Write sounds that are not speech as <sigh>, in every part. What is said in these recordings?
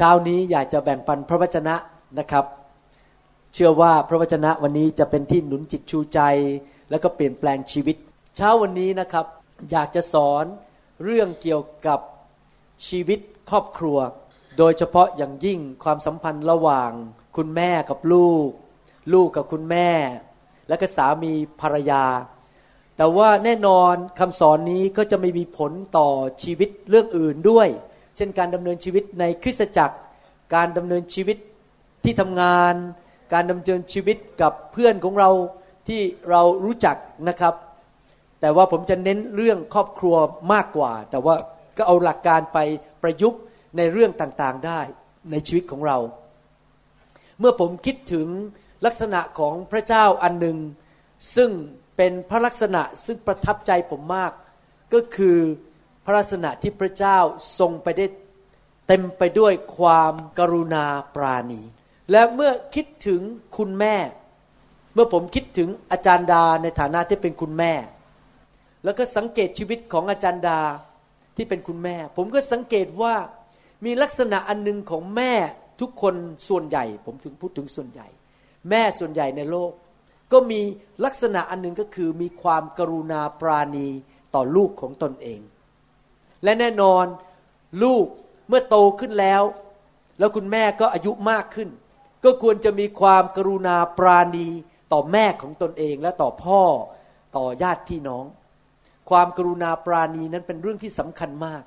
ช้านี้อยากจะแบ่งปันพระวจนะนะครับ เชื่อว่าพระวจนะวันนี้จะเป็นที่หนุนจิตชูใจ แล้วก็เปลี่ยนแปลงชีวิต เช้าวันนี้นะครับ อยากจะสอนเรื่องเกี่ยวกับชีวิตครอบครัว โดยเฉพาะอย่างยิ่งความสัมพันธ์ระหว่าง คุณแม่กับลูก ลูกกับคุณแม่ และก็สามีภรรยา แต่ว่าแน่นอนคำสอนนี้ก็จะไม่มีผลต่อชีวิตเรื่องอื่นด้วย ช่นการดำเนินชีวิตในคริสตจักร การดำเนินชีวิตที่ทำงาน การดำเนินชีวิตกับเพื่อนของเราที่เรารู้จักนะครับ แต่ว่าผมจะเน้นเรื่องครอบครัวมากกว่า แต่ว่าก็เอาหลักการไปประยุกต์ในเรื่องต่างๆได้ในชีวิตของเรา เมื่อผมคิดถึงลักษณะของพระเจ้าอันหนึ่งซึ่งเป็นพระลักษณะซึ่งประทับใจผมมาก ก็คือ ระลักษณะที่พระเจ้าทรงไปได้เต็มไปด้วยความกรุณาปราณี และเมื่อคิดถึงคุณแม่ เมื่อผมคิดถึงอาจารย์ดาในฐานะที่เป็นคุณแม่ แล้วก็สังเกตชีวิตของอาจารย์ดาที่เป็นคุณแม่ ผมก็สังเกตว่ามีลักษณะอันหนึงของแม่ทุกคนส่วนใหญ่ ผมถึงพูดถึงส่วนใหญ่ แม่ส่วนใหญ่ในโลก ก็มีลักษณะอันหนึงก็คือมีความกรุณาปราณีต่อลูกของตนเอง และแน่นอนลูกเมื่อโตขึ้นแล้ว แล้วคุณแม่ก็อายุมากขึ้น ก็ควรจะมีความกรุณาปราณีต่อแม่ของตนเองและต่อพ่อต่อญาติพี่น้อง ความกรุณาปราณีนั้นเป็นเรื่องที่สำคัญมาก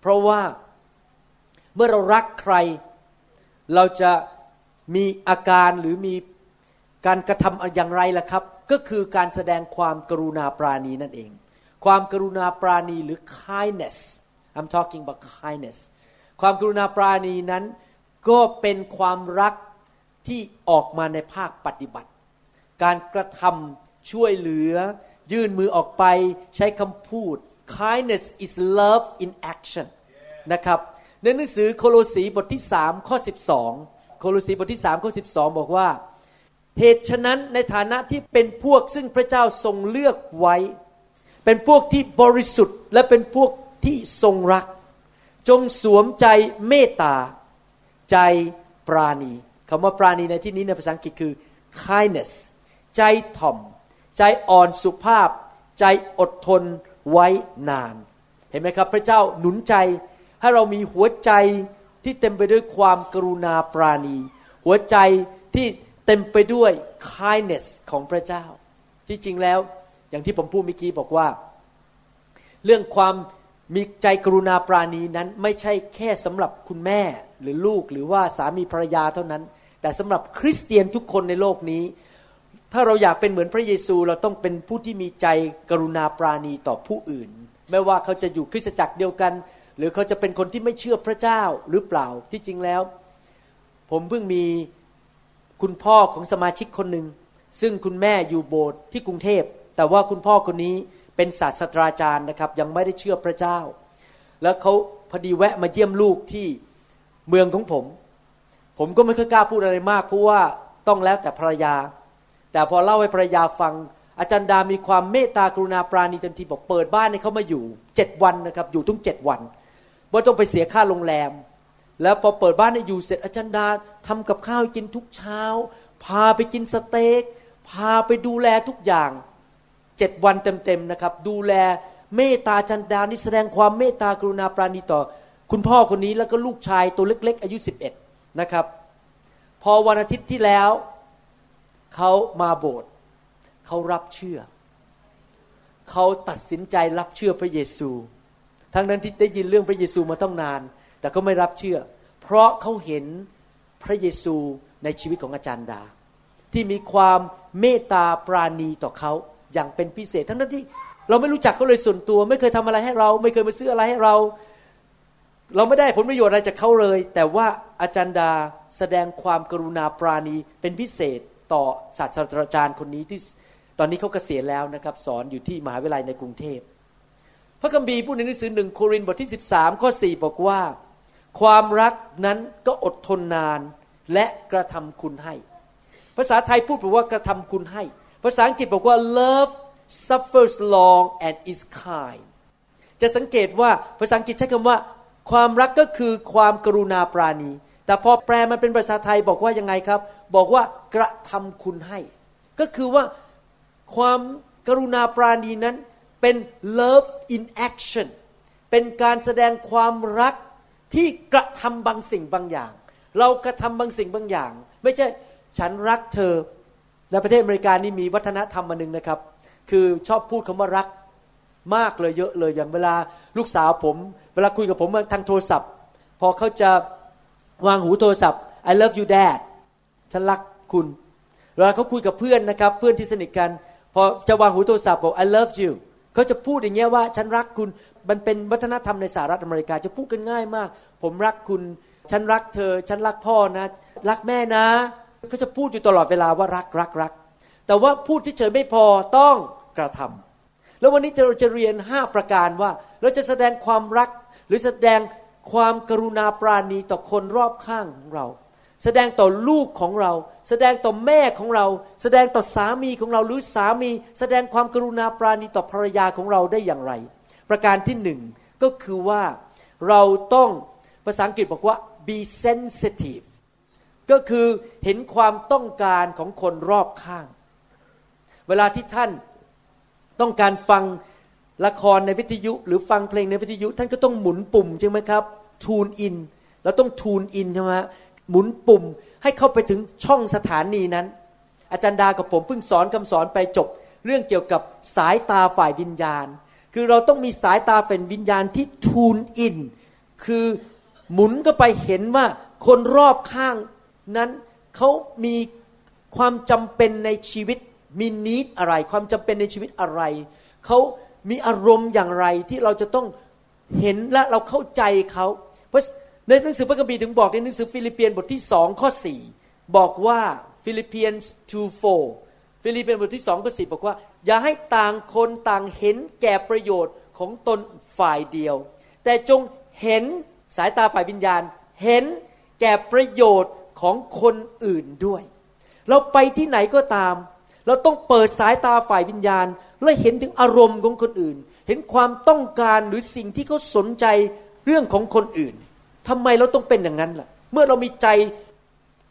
เพราะว่าเมื่อเรารักใคร เราจะมีอาการหรือมีการกระทำอย่างไรล่ะครับ ก็คือการแสดงความกรุณาปราณีนั่นเอง ความกรุณาปราณีหรือ kindness I'm talking about kindness ความกรุณาปราณีนั้นก็เป็นความรักที่ออกมาในภาคปฏิบัติ การกระทำช่วยเหลือ ยื่นมือออกไปใช้คำพูด kindness is love in action นะครับในหนังสือโคโลสีบทที่3ข้อ12 โคโลสีบทที่3ข้อ12 บอกว่า เหตุฉะนั้นในฐานะที่เป็นพวกซึ่งพระเจ้าทรงเลือกไว้ เป็นพวกที่บริสุทธิ์และเป็นพวกที่ทรงรัก จงสวมใจเมตตา ใจปราณีคำว่าปราณีในที่นี้ในภาษาอังกฤษคือ kindness ใจถ่อม ใจอ่อนสุภาพ ใจอดทนไว้นาน เห็นไหมครับ พระเจ้าหนุนใจให้เรามีหัวใจที่เต็มไปด้วยความกรุณาปราณี หัวใจที่เต็มไปด้วย kindness ของพระเจ้า ที่จริงแล้ว อย่างที่ผมพูดเมื่อกี้บอกว่า เรื่องความมีใจกรุณาปราณีนั้นไม่ใช่แค่สำหรับคุณแม่หรือลูกหรือว่าสามีภรรยาเท่านั้น แต่สำหรับคริสเตียนทุกคนในโลกนี้ ถ้าเราอยากเป็นเหมือนพระเยซูเราต้องเป็นผู้ที่มีใจกรุณาปราณีต่อผู้อื่น ไม่ว่าเขาจะอยู่คริสตจักรเดียวกัน หรือเขาจะเป็นคนที่ไม่เชื่อพระเจ้าหรือเปล่าที่จริงแล้ว ผมเพิ่งมีคุณพ่อของสมาชิกคนหนึ่งซึ่งคุณแม่อยู่โบสถ์ที่กรุงเทพ แต่ว่าคุณพ่อคนนี้เป็นศาสตราจารย์นะครับ ยังไม่ได้เชื่อพระเจ้า แล้วเขาพอดีแวะมาเยี่ยมลูกที่เมืองของผม ผมก็ไม่ค่อยกล้าพูดอะไรมากเพราะว่าต้องแล้วแต่ภรรยา แต่พอเล่าให้ภรรยาฟัง อาจารย์ดามีความเมตตากรุณาปราณีทันทีบอกเปิดบ้านให้เขามาอยู่เจ็ดวันนะครับ อยู่ทุกเจ็ดวันว่าต้องไปเสียค่าโรงแรม แล้วพอเปิดบ้านให้อยู่เสร็จอาจารย์ดาทำกับข้าวกินทุกเช้า พาไปกินสเต็กพาไปดูแลทุกอย่าง เจ็ดวันเต็มๆนะครับ ดูแลเมตตาจันดานี่แสดงความเมตตากรุณาปราณีต่อ คุณพ่อคนนี้แล้วก็ลูกชายตัวเล็ก ๆ อายุ 11 นะครับ พอวันอาทิตย์ที่แล้วเขามาโบสถ์เขารับเชื่อ เขาตัดสินใจรับเชื่อพระเยซู ทั้งนั้นที่ได้ยินเรื่องพระเยซูมาต้องนาน แต่เขาไม่รับเชื่อ เพราะเขาเห็นพระเยซูในชีวิตของอาจารย์ดา ที่มีความเมตตาปราณีต่อเขา อย่างเป็นพิเศษ ทั้งนั้นที่เราไม่รู้จักเขาเลยส่วนตัว ไม่เคยทำอะไรให้เรา ไม่เคยมาซื้ออะไรให้เรา เราไม่ได้ผลประโยชน์อะไรจากเขาเลย แต่ว่าอาจารย์ดาแสดงความกรุณาปราณีเป็นพิเศษต่อศาสตราจารย์คนนี้ที่ตอนนี้เขาเกษียณแล้วนะครับ สอนอยู่ที่มหาวิทยาลัยในกรุงเทพพระคัมภีร์พูดในหนังสือหนึ่งโครินธ์บทที่ 13 ข้อ 4 บอกว่า ความรักนั้นก็อดทนนานและกระทำคุณให้ ภาษาไทยพูดบอกว่ากระทำคุณให้ ภาษาอังกฤษบอกว่า love suffers long and is kind จะสังเกตว่าภาษาอังกฤษใช้คำว่า ความรักก็คือความกรุณาปราณี แต่พอแปลมันเป็นภาษาไทยบอกว่ายังไงครับ บอกว่ากระทำคุณให้ ก็คือว่าความกรุณาปราณีนั้นเป็น love in action เป็นการแสดงความรักที่กระทำบางสิ่งบางอย่าง เรากระทำบางสิ่งบางอย่าง ไม่ใช่ฉันรักเธอ ในประเทศอเมริกานี่มีวัฒนธรรมมาหนึ่งนะครับ คือชอบพูดคำว่ารักมากเลยเยอะเลยอย่างเวลาลูกสาวผม เวลาคุยกับผมทางโทรศัพท์ พอเขาจะวางหูโทรศัพท์ I love you dad ฉันรักคุณเวลาเขาคุยกับเพื่อนนะครับ เพื่อนที่สนิทกัน พอจะวางหูโทรศัพท์บอก I love you เขาจะพูดอย่างเงี้ยว่าฉันรักคุณมันเป็นวัฒนธรรมในสหรัฐอเมริกาจะพูดกันง่ายมาก ผมรักคุณ ฉันรักเธอ ฉันรักพ่อนะ รักแม่นะ เขาจะพูดอยู่ตลอดเวลาว่ารักรักรัก แต่ว่าพูดที่เฉยไม่พอต้องกระทำแล้ววันนี้เราจะเรียนห้าประการว่า เราจะแสดงความรัก หรือแสดงความกรุณาปราณีต่อคนรอบข้างของเรา แสดงต่อลูกของเรา แสดงต่อแม่ของเรา แสดงต่อสามีของเราหรือสามี แสดงความกรุณาปราณีต่อภรรยาของเราได้อย่างไร ประการที่หนึ่งก็คือว่าเราต้องภาษาอังกฤษบอกว่า be sensitive ก็คือเห็นความต้องการของคนรอบข้าง เวลาที่ท่านต้องการฟังละครในวิทยุ หรือฟังเพลงในวิทยุ ท่านก็ต้องหมุนปุ่มใช่ไหมครับทูนอินเราต้องทูนอินใช่ไหมหมุนปุ่มให้เข้าไปถึงช่องสถานีนั้น อาจารย์ดากับผมเพิ่งสอนคำสอนไปจบ เรื่องเกี่ยวกับสายตาฝ่ายวิญญาณ คือเราต้องมีสายตาฝ่ายวิญญาณที่ทูนอินคือหมุนก็ไปเห็นว่าคนรอบข้าง นั้นเขามีความจำเป็นในชีวิตมีนิดอะไร ความจำเป็นในชีวิตอะไรเขามีอารมณ์อย่างไรที่เราจะต้องเห็นและเราเข้าใจเขาเพราะในหนังสือพระคัมภีร์ถึงบอกในหนังสือฟิลิปเปียนบทที่สองข้อสี่บอกว่าฟิลิปเปียน2ฟิลิปเปียนบทที่สองข้อสี่บอกว่า อย่าให้ต่างคนต่างเห็นแก่ประโยชน์ของตนฝ่ายเดียว แต่จงเห็นสายตาฝ่ายวิญญาณ เห็นแก่ประโยชน์ ของคนอื่นด้วย เราไปที่ไหนก็ตาม เราต้องเปิดสายตาฝ่ายวิญญาณ และเห็นถึงอารมณ์ของคนอื่น เห็นความต้องการหรือสิ่งที่เขาสนใจเรื่องของคนอื่นทำไมเราต้องเป็นอย่างนั้นล่ะ เมื่อเรามีใจ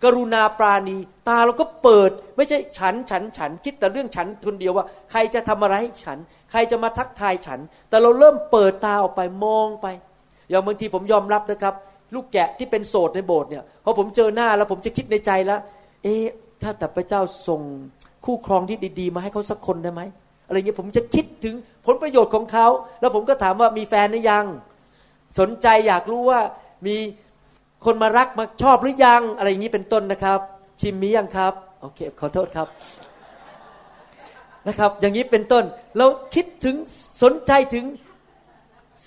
กรุณาปราณี ตาเราก็เปิด ไม่ใช่ฉันฉันฉัน คิดแต่เรื่องฉันคนเดียวว่า ใครจะทำอะไรให้ฉัน ใครจะมาทักทายฉัน แต่เราเริ่มเปิดตาออกไปมองไป อย่างบางทีผมยอมรับนะครับ ลูกแกะที่เป็นโสดในโบสถ์เนี่ยพอผมเจอหน้าแล้วผมจะคิดในใจแล้ว เอ๊ะถ้าแต่พระเจ้าส่งคู่ครองที่ดีๆ มาให้เขาสักคนได้ไหมอะไรเงี้ยผมจะคิดถึงผลประโยชน์ของเขา แล้วผมก็ถามว่ามีแฟนหรือยัง สนใจอยากรู้ว่ามีคนมารักมาชอบหรือยัง อะไรอย่างนี้เป็นต้นนะครับ ชิมมียังครับโอเคขอโทษครับนะครับ อย่างนี้เป็นต้นเราคิดถึงสนใจถึง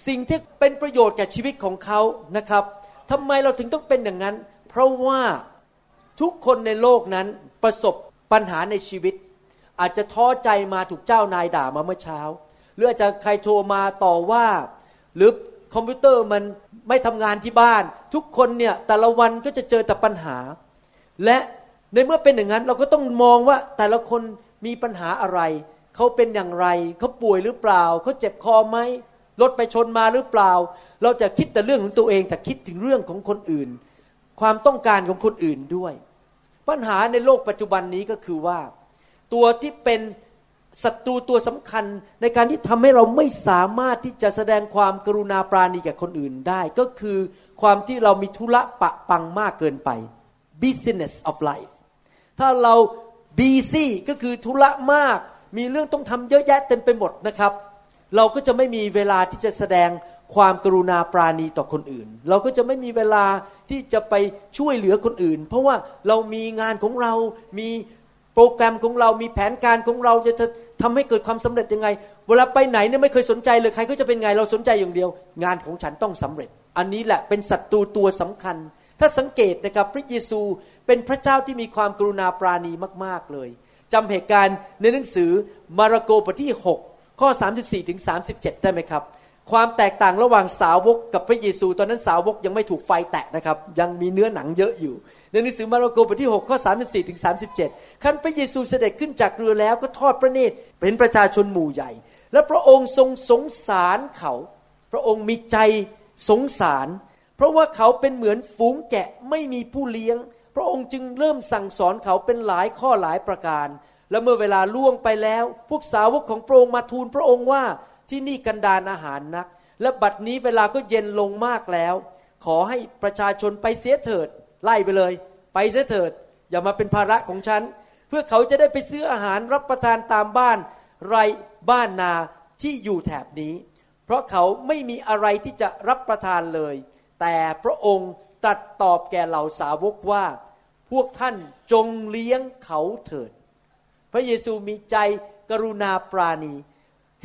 สิ่งที่เป็นประโยชน์แก่ชีวิตของเขานะครับ ทำไมเราถึงต้องเป็นอย่างนั้น เพราะว่าทุกคนในโลกนั้นประสบปัญหาในชีวิต อาจจะท้อใจมาถูกเจ้านายด่ามาเมื่อเช้า หรืออาจจะใครโทรมาต่อว่า หรือคอมพิวเตอร์มันไม่ทำงานที่บ้าน ทุกคนเนี่ยแต่ละวันก็จะเจอแต่ปัญหา และในเมื่อเป็นอย่างนั้น เราก็ต้องมองว่าแต่ละคนมีปัญหาอะไร เขาเป็นอย่างไร เขาป่วยหรือเปล่า เขาเจ็บคอไหม รถไปชนมาหรือเปล่า เราจะคิดแต่เรื่องของตัวเอง แต่คิดถึงเรื่องของคนอื่น ความต้องการของคนอื่นด้วย ปัญหาในโลกปัจจุบันนี้ก็คือว่า ตัวที่เป็นศัตรูตัวสำคัญในการที่ทำให้เราไม่สามารถที่จะแสดงความกรุณาปราณีแก่คนอื่นได้ ก็คือความที่เรามีธุระปะปังมากเกินไป business of life ถ้าเรา busy ก็คือธุระมาก มีเรื่องต้องทำเยอะแยะเต็มไปหมดนะครับ เราก็จะไม่มีเวลาที่จะแสดงความกรุณาปราณีต่อคนอื่น เราก็จะไม่มีเวลาที่จะไปช่วยเหลือคนอื่น เพราะว่าเรามีงานของเรา มีโปรแกรมของเรา มีแผนการของเราจะทำให้เกิดความสำเร็จยังไง เวลาไปไหนเนี่ยไม่เคยสนใจเลยใครก็จะเป็นไงเราสนใจอย่างเดียว งานของฉันต้องสำเร็จ อันนี้แหละเป็นศัตรูตัวสำคัญ ถ้าสังเกตนะครับพระเยซูเป็นพระเจ้าที่มีความกรุณาปราณีมาก ๆเลยจำเหตุการณ์ในหนังสือมาระโกบทที่6 ข้อ 34ถึง37 ได้ไหมครับ ความแตกต่างระหว่างสาวกกับพระเยซู ตอนนั้นสาวกยังไม่ถูกไฟแตะนะครับ ยังมีเนื้อหนังเยอะอยู่ ในหนังสือมาระโกบทที่ 6 ข้อ 34ถึง37ขั้นพระเยซูเสด็จขึ้นจากเรือแล้วก็ทอดพระเนตรเป็นประชาชนหมู่ใหญ่ และพระองค์ทรงสงสารเขา พระองค์มีใจสงสาร เพราะว่าเขาเป็นเหมือนฝูงแกะไม่มีผู้เลี้ยง พระองค์จึงเริ่มสั่งสอนเขาเป็นหลายข้อหลายประการ แล้วเมื่อเวลาล่วงไปแล้ว พวกสาวกของพระองค์มาทูลพระองค์ว่าที่นี่กันดานอาหารนัก และบัดนี้เวลาก็เย็นลงมากแล้ว ขอให้ประชาชนไปเสียเถิด ไล่ไปเลย ไปเสียเถิด อย่ามาเป็นภาระของฉัน เพื่อเขาจะได้ไปซื้ออาหารรับประทานตามบ้าน ไรบ้านนาที่อยู่แถบนี้ เพราะเขาไม่มีอะไรที่จะรับประทานเลย แต่พระองค์ตรัสตอบแก่เหล่าสาวกว่า พวกท่านจงเลี้ยงเขาเถิด พระเยซูมีใจกรุณาปราณี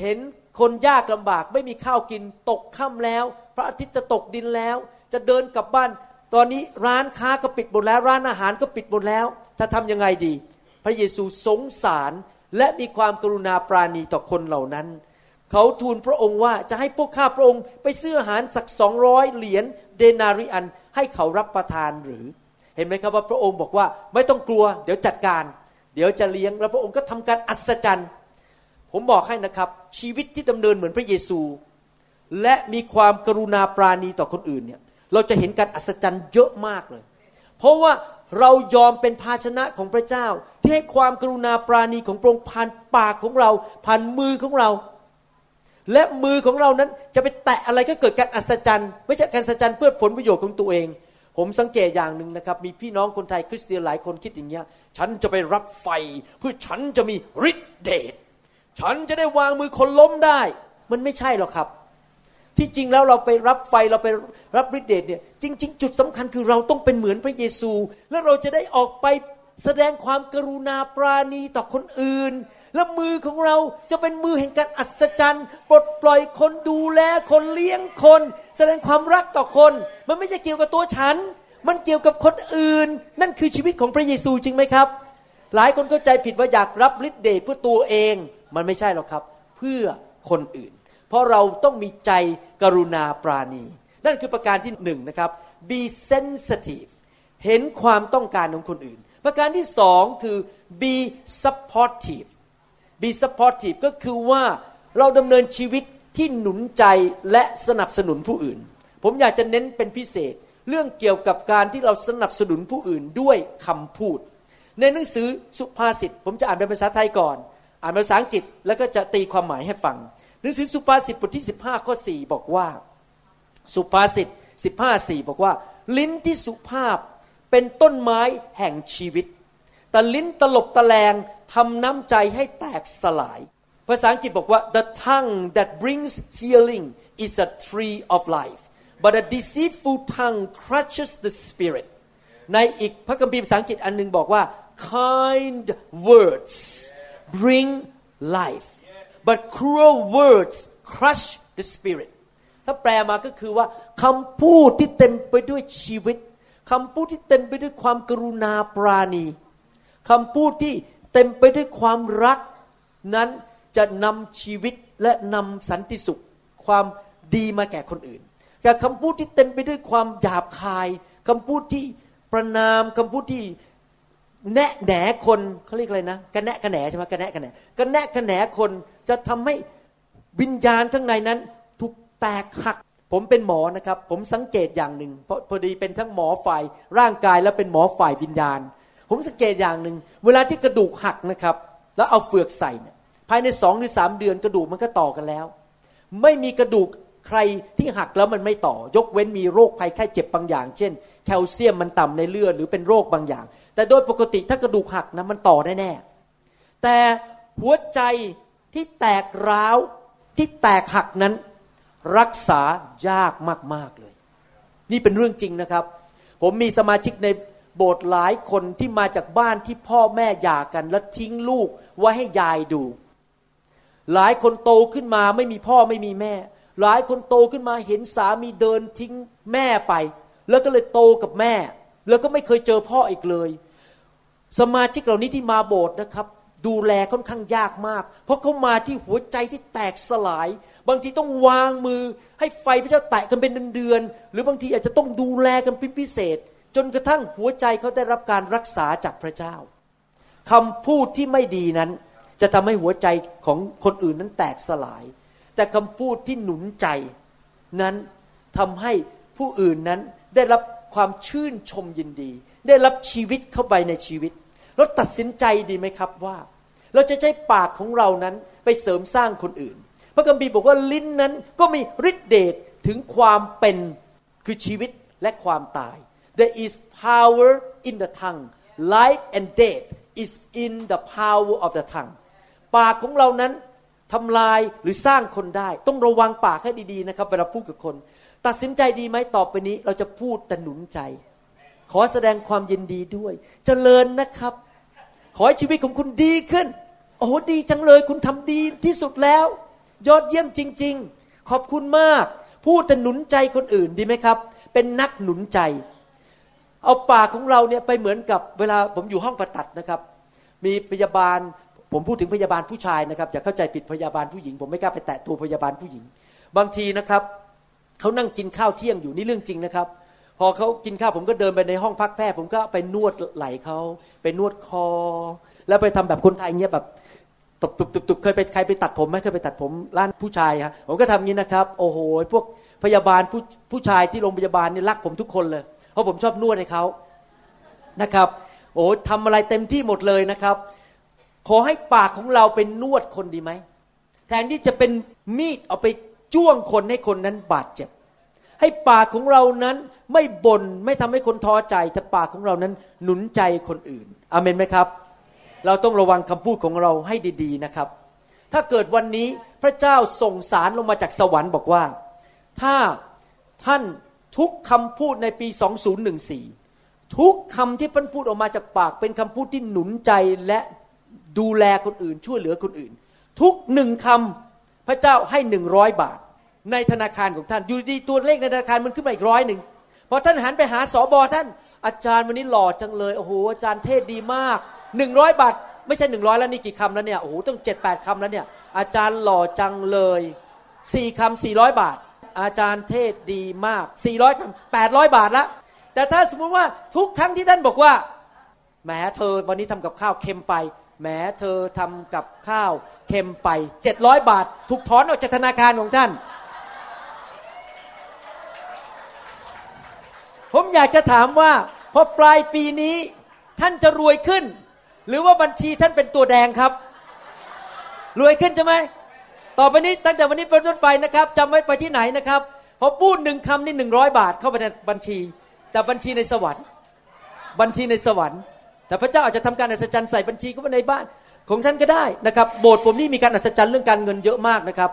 เห็นคนยากลำบากไม่มีข้าวกินตกค่ำแล้ว พระอาทิตย์จะตกดินแล้ว จะเดินกลับบ้าน ตอนนี้ร้านค้าก็ปิดหมดแล้ว ร้านอาหารก็ปิดหมดแล้วจะทำยังไงดี พระเยซูสงสารและมีความกรุณาปราณีต่อคนเหล่านั้น เขาทูลพระองค์ว่าจะให้พวกข้าพระองค์ไปซื้ออาหารสักสองร้อยเหรียญเดนาริอันให้เขารับประทานหรือ เห็นไหมครับว่าพระองค์บอกว่าไม่ต้องกลัว เดี๋ยวจัดการ เดี๋ยวจะเลี้ยงแล้วพระองค์ก็ทำการอัศจรรย์ ผมบอกให้นะครับ ชีวิตที่ดำเนินเหมือนพระเยซู และมีความกรุณาปราณีต่อคนอื่นเนี่ยเราจะเห็นการอัศจรรย์เยอะมากเลย เพราะว่าเรายอมเป็นภาชนะของพระเจ้า ที่ให้ความกรุณาปราณีของพระองค์ผ่านปากของเรา ผ่านมือของเรา และมือของเรานั้นจะไปแตะอะไรก็เกิดการอัศจรรย์ ไม่ใช่การอัศจรรย์เพื่อผลประโยชน์ของตัวเอง ผมสังเกตอย่างหนึ่งนะครับ มีพี่น้องคนไทยคริสเตียนหลายคนคิดอย่างเงี้ย ฉันจะไปรับไฟ เพื่อฉันจะมีฤทธิเดช ฉันจะได้วางมือคนล้มได้ มันไม่ใช่หรอกครับ ที่จริงแล้วเราไปรับไฟเราไปรับฤทธิเดชเนี่ย จริง ๆ จุดสำคัญคือเราต้องเป็นเหมือนพระเยซู แล้วเราจะได้ออกไปแสดงความกรุณาปราณีต่อคนอื่น และมือของเราจะเป็นมือแห่งการอัศจรรย์ปลดปล่อยคนดูแลคนเลี้ยงคน แสดงความรักต่อคน มันไม่ใช่เกี่ยวกับตัวฉัน มันเกี่ยวกับคนอื่น นั่นคือชีวิตของพระเยซูจริงไหมครับ หลายคนก็ใจผิดว่าอยากรับฤทธิ์เดชเพื่อตัวเอง มันไม่ใช่หรอกครับ เพื่อคนอื่น เพราะเราต้องมีใจกรุณาปราณี นั่นคือประการที่หนึ่งนะครับ be sensitive เห็นความต้องการของคนอื่น ประการที่สองคือ be supportive be supportive ก็คือว่าเราดำเนินชีวิตที่หนุนใจและสนับสนุนผู้อื่น ผมอยากจะเน้นเป็นพิเศษ เรื่องเกี่ยวกับการที่เราสนับสนุนผู้อื่นด้วยคำพูด ในหนังสือสุภาษิต ผมจะอ่านเป็นภาษาไทยก่อน อ่านเป็นภาษาอังกฤษแล้วก็จะตีความหมายให้ฟัง หนังสือสุภาษิตบทที่ 15ข้อ4บอกว่า สุภาษิต15 4บอกว่า ลิ้นที่สุภาพเป็นต้นไม้แห่งชีวิตแต่ลิ้นตลบตะแลง ทำน้ำใจให้แตกสลาย ภาษาอังกฤษบอกว่า the tongue that brings healing is a tree of life but a deceitful tongue crushes the spirit ในอีกพระคัมภีร์ภาษาอังกฤษอันนึงบอกว่า kind words bring life but cruel words crush the spirit ถ้าแปลมาก็คือว่าคำพูดที่เต็มไปด้วยชีวิตคำพูดที่เต็มไปด้วยความกรุณาปราณีคำพูดที่ เต็มไปด้วยความรักนั้นจะนำชีวิตและนำสันติสุข ความดีมาแก่คนอื่น แต่คำพูดที่เต็มไปด้วยความหยาบคายคำพูดที่ประนามคำพูดที่แนะแหนคนเขาเรียกอะไรนะกระแนะกระแหนใช่ไหมกระแนะกระแหนกระแนะกระแหนคนจะทำให้วิญญาณข้างในนั้นถูกแตกหัก ผมเป็นหมอนะครับ ผมสังเกตอย่างหนึ่งเพราะพอดีเป็นทั้งหมอฝ่ายร่างกายและเป็นหมอฝ่ายวิญญาณ ผมสังเกตอย่างหนึ่งเวลาที่กระดูกหักนะครับ แล้วเอาเฟือกใส่เนี่ยภายในสองหรือสามเดือนกระดูกมันก็ต่อกันแล้ว ไม่มีกระดูกใครที่หักแล้วมันไม่ต่อ ยกเว้นมีโรคภัยแค่เจ็บบางอย่าง เช่น แคลเซียมมันต่ำในเลือดหรือเป็นโรคบางอย่าง แต่โดยปกติถ้ากระดูกหักนะมันต่อได้แน่แต่หัวใจที่แตกร้าวที่แตกหักนั้นรักษายากมากๆเลย นี่เป็นเรื่องจริงนะครับ ผมมีสมาชิกใน โบสถ์หลายคนที่มาจากบ้านที่พ่อแม่หย่ากันแล้วทิ้งลูกไว้ให้ยายดู หลายคนโตขึ้นมาไม่มีพ่อไม่มีแม่ หลายคนโตขึ้นมาเห็นสามีเดินทิ้งแม่ไป แล้วก็เลยโตกับแม่ แล้วก็ไม่เคยเจอพ่ออีกเลย สมาชิกเหล่านี้ที่มาโบสถ์นะครับ ดูแลค่อนข้างยากมาก เพราะเขามาที่หัวใจที่แตกสลาย บางทีต้องวางมือ ให้ไฟพระเจ้าแตะกันเป็นเดือนๆหรือบางทีอาจจะต้องดูแลกันเป็นพิเศษ จนกระทั่งหัวใจเขาได้รับการรักษาจากพระเจ้าคำพูดที่ไม่ดีนั้น จะทำให้หัวใจของคนอื่นนั้นแตกสลาย แต่คำพูดที่หนุนใจนั้นทำให้ผู้อื่นนั้นได้รับความชื่นชมยินดี ได้รับชีวิตเข้าไปในชีวิตเราตัดสินใจดีไหมครับว่า เราจะใช้ปากของเรานั้นไปเสริมสร้างคนอื่น พระคัมภีร์บอกว่าลิ้นนั้นก็มีฤทธิเดชถึงความเป็นคือชีวิตและความตาย there is power in the tongue life and death is in the power of the tongue ปากของเรานั้นทำลายหรือสร้างคนได้ ต้องระวังปากให้ดีๆนะครับ เวลาพูดกับคน ตัดสินใจดีไหมต่อไปนี้ เราจะพูดแต่หนุนใจ ขอแสดงความยินดีด้วยจเจริญนะครับ ขอให้ชีวิตของคุณดีขึ้น โอ้โหดีจังเลย คุณทำดีที่สุดแล้ว ยอดเยี่ยมจริง ๆ ขอบคุณมาก พูดแต่หนุนใจคนอื่นดีไหมครับ เป็นนักหนุนใจ เอาปากของเราเนี่ยไปเหมือนกับเวลาผมอยู่ห้องประตัดนะครับ มีพยาบาลผมพูดถึงพยาบาลผู้ชายนะครับอย่าเข้าใจผิดพยาบาลผู้หญิง ผมไม่กล้าไปแตะตัวพยาบาลผู้หญิง บางทีนะครับเขานั่งกินข้าวเที่ยงอยู่นี่เรื่องจริงนะครับ พอเขากินข้าวผมก็เดินไปในห้องพักแพทย์ผมก็ไปนวดไหล่เขาไปนวดคอ แล้วไปทำแบบคนไทยเงี้ยแบบตบตุบตุบตุบเคยไปใครไปตัดผมไหมเคยไปตัดผมร้านผู้ชายฮะผมก็ทำงี้นะครับ โอ้โหพวกพยาบาลผู้ผู้ชายที่โรงพยาบาลนี่รักผมทุกคนเลย ราะผมชอบนวดให้เขานะครับ โอ้ทำอะไรเต็มที่หมดเลยนะครับ ขอให้ปากของเราเป็นนวดคนดีไหมแทนที่จะเป็นมีดเอาไปจ้วงคนให้คนนั้นบาดเจ็บ ให้ปากของเรานั้นไม่บน่นไม่ทำให้คนท้อใจ แต่ปากของเรานั้นหนุนใจคนอื่นอเมนไหมครับ เราต้องระวังคำพูดของเราให้ดีๆนะครับ ถ้าเกิดวันนี้พระเจ้าส่งสารลงมาจากสวรรค์บอกว่า ถ้าท่าน ทุกคำพูดในปี 2014 ทุกคำที่พันพูดออกมาจากปากเป็นคำพูดที่หนุนใจและดูแลคนอื่น ช่วยเหลือคนอื่น ทุกหนึ่งคำพระเจ้าให้หนึ่งร้อยบาท ในธนาคารของท่าน อยู่ดีตัวเลขในธนาคารมันขึ้นมาอีกร้อยหนึ่งพอท่านหันไปหาสอบอท่าน อาจารย์วันนี้หล่อจังเลยโอ้โหอาจารย์เทศดีมากหนึ่งร้อยบาทไม่ใช่หนึ่งร้อยแล้วนี่กี่คำแล้วเนี่ยโอ้โหต้องเจ็ดแปดคำแล้วเนี่ยอาจารย์หล่อจังเลยสี่คำสี่ร้อยบาท อาจารย์เทศดีมากสี่ร้อยคำแปดร้อยบาทละ แต่ถ้าสมมุติว่าทุกครั้งที่ท่านบอกว่าแหมเธอวันนี้ทำกับข้าวเค็มไปแหมเธอทำกับข้าวเค็มไปเจ็ดร้อยบาท ถูกถอนออกจากธนาคารของท่าน ผมอยากจะถามว่าพอปลายปีนี้ท่านจะรวยขึ้น หรือว่าบัญชีท่านเป็นตัวแดงครับ รวยขึ้นใช่ไหม ต่อไปนี้ตั้งแต่วันนี้เป็นต้นไปนะครับจำไว้ไปที่ไหนนะครับพอพูดหนึ่งคำนี่หนึ่งร้อยบาทเข้าไปในบัญชี แต่บัญชีในสวรรค์ บัญชีในสวรรค์ แต่พระเจ้าอาจจะทำการอัศจรรย์ใส่บัญชีเข้าไปในบ้าน ของท่านก็ได้นะครับ โบสถ์ผมนี่มีการอัศจรรย์เรื่องการเงินเยอะมากนะครับ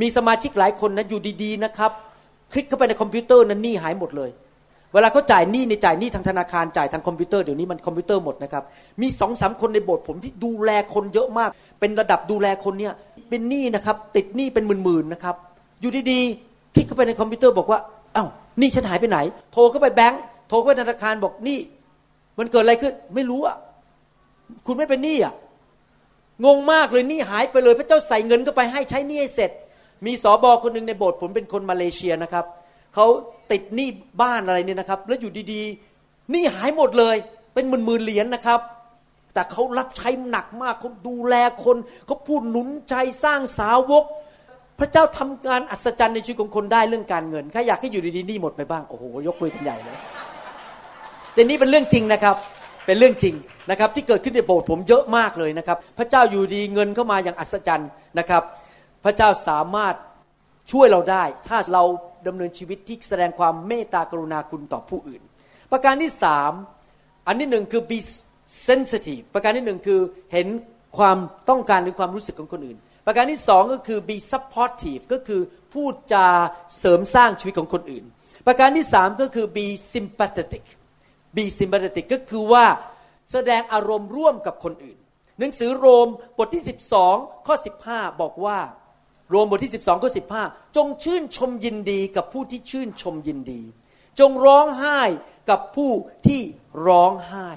มีสมาชิกหลายคนนะอยู่ดีๆนะครับ คลิกเข้าไปในคอมพิวเตอร์นั้นหนี้หายหมดเลย เวลาเขาจ่ายหนี้ในจ่ายหนี้ทางธนาคารจ่ายทางคอมพิวเตอร์เดี๋ยวนี้มันคอมพิวเตอร์หมดนะครับ มีสองสามคนในโบสถ์ผมที่ดูแลคนเยอะมาก เป็นระดับดูแลคนเนี่ย เป็นหนี้นะครับ ติดหนี้เป็นหมื่นๆนะครับ อยู่ดีๆคลิกเข้าไปในคอมพิวเตอร์บอกว่าอ้าวนี่ฉันหายไปไหน โทรเข้าไปแบงค์โทรไปธนาคารบอกนี่ มันเกิดอะไรขึ้น ไม่รู้อะคุณไม่เป็นหนี้อะงงมากเลยหนี้หายไปเลย พระเจ้าใส่เงินก็ไปให้ใช้หนี้ให้เสร็จ มีสอบอคนหนึ่งในโบสถ์ผมเป็นคนมาเลเซียนะครับเขาติดหนี้บ้านอะไรเนี่ยนะครับ แล้วอยู่ดีๆหนี้หายหมดเลย เป็นหมื่นๆเหรียญนะครับ แต่เขารับใช้หนักมากเขาดูแลคนเขาพูดหนุนใจสร้างสาวก พระเจ้าทำงานอัศจรรย์ในชีวิตของคนได้เรื่องการเงินใครอยากให้อยู่ดีๆนี่หมดไปบ้างโอ้โหยกมือกันใหญ่เลยแต่นี้เป็นเรื่องจริงนะครับเป็นเรื่องจริงนะครับที่เกิดขึ้นในโบสถ์ผมเยอะมากเลยนะครับ พระเจ้าอยู่ดีเงินเข้ามาอย่างอัศจรรย์นะครับ พระเจ้าสามารถช่วยเราได้ ถ้าเราดำเนินชีวิตที่แสดงความเมตตากรุณาคุณต่อผู้อื่น ประการที่สามอันที่หนึ่งคือ be sensitive ประการที่หนึ่งคือเห็นความต้องการหรือความรู้สึกของคนอื่น ประการที่สองก็คือ be supportive ก็คือพูดจาเสริมสร้างชีวิตของคนอื่น ประการที่สามก็คือ be sympathetic บีซิมบัติกก็คือว่าแสดงอารมณ์ร่วมกับคนอื่น หนังสือโรมบทที่ 12 ข้อ 15 บอกว่า โรมบทที่ 12 ข้อ 15 จงชื่นชมยินดีกับผู้ที่ชื่นชมยินดี จงร้องไห้กับผู้ที่ร้องไห้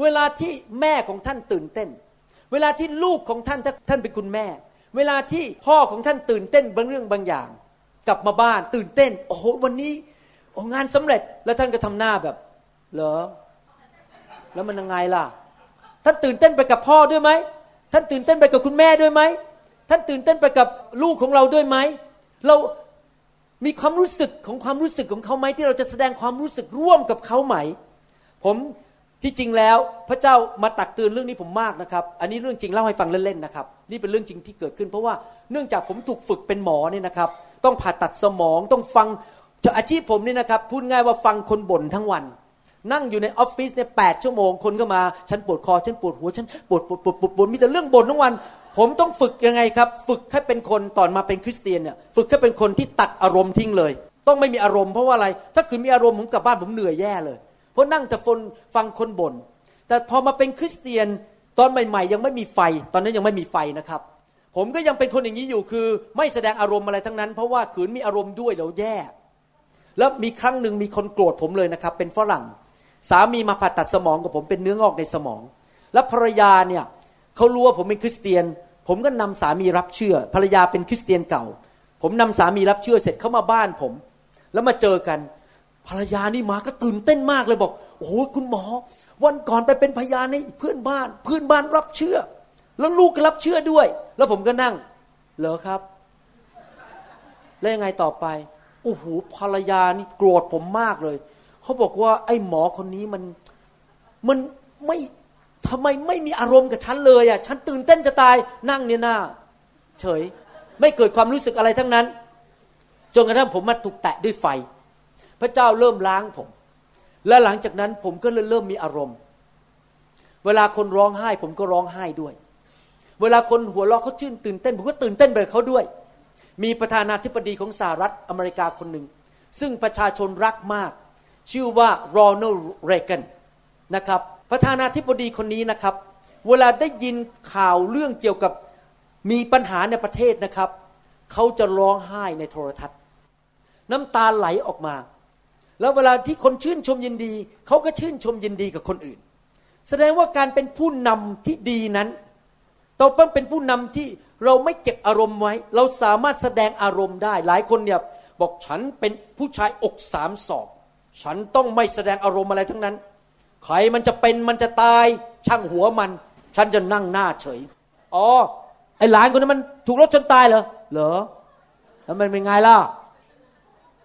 เวลาที่แม่ของท่านตื่นเต้น เวลาที่ลูกของท่านถ้าท่านเป็นคุณแม่ เวลาที่พ่อของท่านตื่นเต้นบางเรื่องบางอย่าง กลับมาบ้านตื่นเต้น โอ้โหวันนี้โอ้งานสำเร็จแล้วท่านก็ทำหน้าแบบ เหรอ แล้วมันยังไงล่ะ ท่านตื่นเต้นไปกับพ่อด้วยไหมท่านตื่นเต้นไปกับคุณแม่ด้วยไหมท่านตื่นเต้นไปกับลูกของเราด้วยไหมเรามีความรู้สึกของความรู้สึกของเขาไหมที่เราจะแสดงความรู้สึกร่วมกับเขาไหม ผม ที่จริงแล้วพระเจ้ามาตักเตือนเรื่องนี้ผมมากนะครับ อันนี้เรื่องจริงเล่าให้ฟังเล่นๆนะครับ นี่เป็นเรื่องจริงที่เกิดขึ้น เพราะว่าเนื่องจากผมถูกฝึกเป็นหมอเนี่ยนะครับ ต้องผ่าตัดสมองต้องฟังอาชีพผมนี่นะครับพูดง่ายว่าฟังคนบ่นทั้งวัน นั่งอยู่ในออฟฟิศเนี่ยแปดชั่วโมงคนก็มา ฉันปวดคอฉันปวดหัวฉันปวดปวดปวดปวดปวดมีแต่เรื่องบ่นทั้งวัน ผมต้องฝึกยังไงครับ ฝึกให้เป็นคนตอนมาเป็นคริสเตียนเนี่ยฝึกให้เป็นคนที่ตัดอารมณ์ทิ้งเลย ต้องไม่มีอารมณ์เพราะว่าอะไร ถ้าคืนมีอารมณ์ผมกลับบ้านผมเหนื่อยแย่เลย เพราะนั่งแต่ฟนฟังคนบน่นแต่พอมาเป็นคริสเตียนตอนใหม่ๆ ยังไม่มีไฟ ตอนนั้นยังไม่มีไฟนะครับ ผมก็ยังเป็นคนอย่างนี้อยู่คือ ไม่แสดงอารมณ์อะไรทั้งนั้น เพราะว่าขืนมีอารมณ์ด้วยเราแย่ แล้วมีครั้งหนึ่งมีคนโกรธผมเลยนะครับ เป็นฝรั่ง สามีมาผ่าตัดสมองกับผมเป็นเนื้องอกในสมอง แล้วภรรยาเนี่ยเขารู้ว่าผมเป็นคริสเตียน ผมก็นำสามีรับเชื่อ ภรรยาเป็นคริสเตียนเก่า ผมนำสามีรับเชื่อเสร็จเขามาบ้านผม แล้วมาเจอกัน ภรรยานี่มาก็ตื่นเต้นมากเลยบอกโอ้โหคุณหมอ วันก่อนไปเป็นพยานในเพื่อนบ้านเพื่อนบ้านรับเชื่อ แล้วลูกก็รับเชื่อด้วย แล้วผมก็นั่ง เหรอครับ แล้วยังไงต่อไปโอ้โหภรรยานี่โกรธผมมากเลยเขาบอกว่า ไอ้หมอคนนี้มันมันไม่ทำไมไม่มีอารมณ์กับฉันเลยอะฉันตื่นเต้นจะตายนั่งเนี่ยหน้า เฉย ไม่เกิดความรู้สึกอะไรทั้งนั้นจนกระทั่งผมมาถูกแตะด้วยไฟ พระเจ้าเริ่มล้างผม และหลังจากนั้นผมก็เริ่มมีอารมณ์ เวลาคนร้องไห้ผมก็ร้องไห้ด้วย เวลาคนหัวเราะเขาชื่นตื่นเต้นผมก็ตื่นเต้นไปเขาด้วย มีประธานาธิบดีของสหรัฐอเมริกาคนหนึ่ง ซึ่งประชาชนรักมาก ชื่อว่าโรนัลเรเกนนะครับประธานาธิบดีคนนี้นะครับ เวลาได้ยินข่าวเรื่องเกี่ยวกับมีปัญหาในประเทศนะครับ เขาจะร้องไห้ในโทรทัศน์ น้ำตาไหลออกมา แล้วเวลาที่คนชื่นชมยินดี เขาก็ชื่นชมยินดีกับคนอื่น แสดงว่าการเป็นผู้นำที่ดีนั้นต้องเป็นผู้นำที่เราไม่เก็บอารมณ์ไว้ เราสามารถแสดงอารมณ์ได้ หลายคนเนี่ยบอกฉันเป็นผู้ชายอกสามศอกฉันต้องไม่แสดงอารมณ์อะไรทั้งนั้น ใครมันจะเป็นมันจะตายช่างหัวมัน ฉันจะนั่งหน้าเฉย อ๋อ ไอหลานคนนั้นมันถูกรถชนตายเหรอ เหรอ แล้วมันเป็นไงล่ะ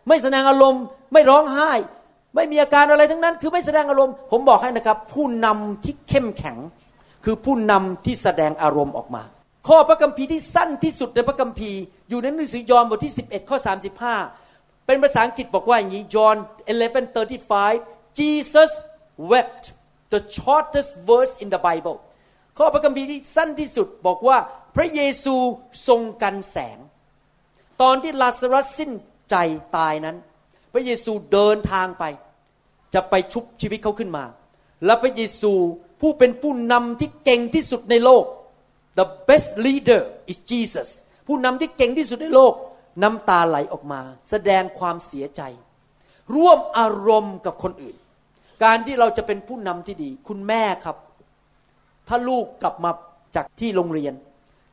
ไม่แสดงอารมณ์ ไม่ร้องไห้ ไม่มีอาการอะไรทั้งนั้น คือไม่แสดงอารมณ์ ผมบอกให้นะครับ ผู้นำที่เข้มแข็ง คือผู้นำที่แสดงอารมณ์ออกมา ข้อพระคัมภีร์ที่สั้นที่สุดในพระคัมภีร์อยู่ในหนังสือยอห์นบทที่ 11 ข้อ 35 เป็นภาษาอังกฤษบอกว่าอย่างนี้ John 11:35 Jesus wept the shortest verse in the Bible ข้อพระคัมภีร์ที่สั้นที่สุดบอกว่าพระเยซูทรงกันแสง ตอนที่ลาซารัสสิ้นใจตายนั้น พระเยซูเดินทางไป จะไปชุบชีวิตเขาขึ้นมา และพระเยซูผู้เป็นผู้นำที่เก่งที่สุดในโลก the best leader is Jesus ผู้นำที่เก่งที่สุดในโลกน้ำตาไหลออกมา แสดงความเสียใจ ร่วมอารมณ์กับคนอื่น การที่เราจะเป็นผู้นำที่ดี คุณแม่ครับ ถ้าลูกกลับมาจากที่โรงเรียน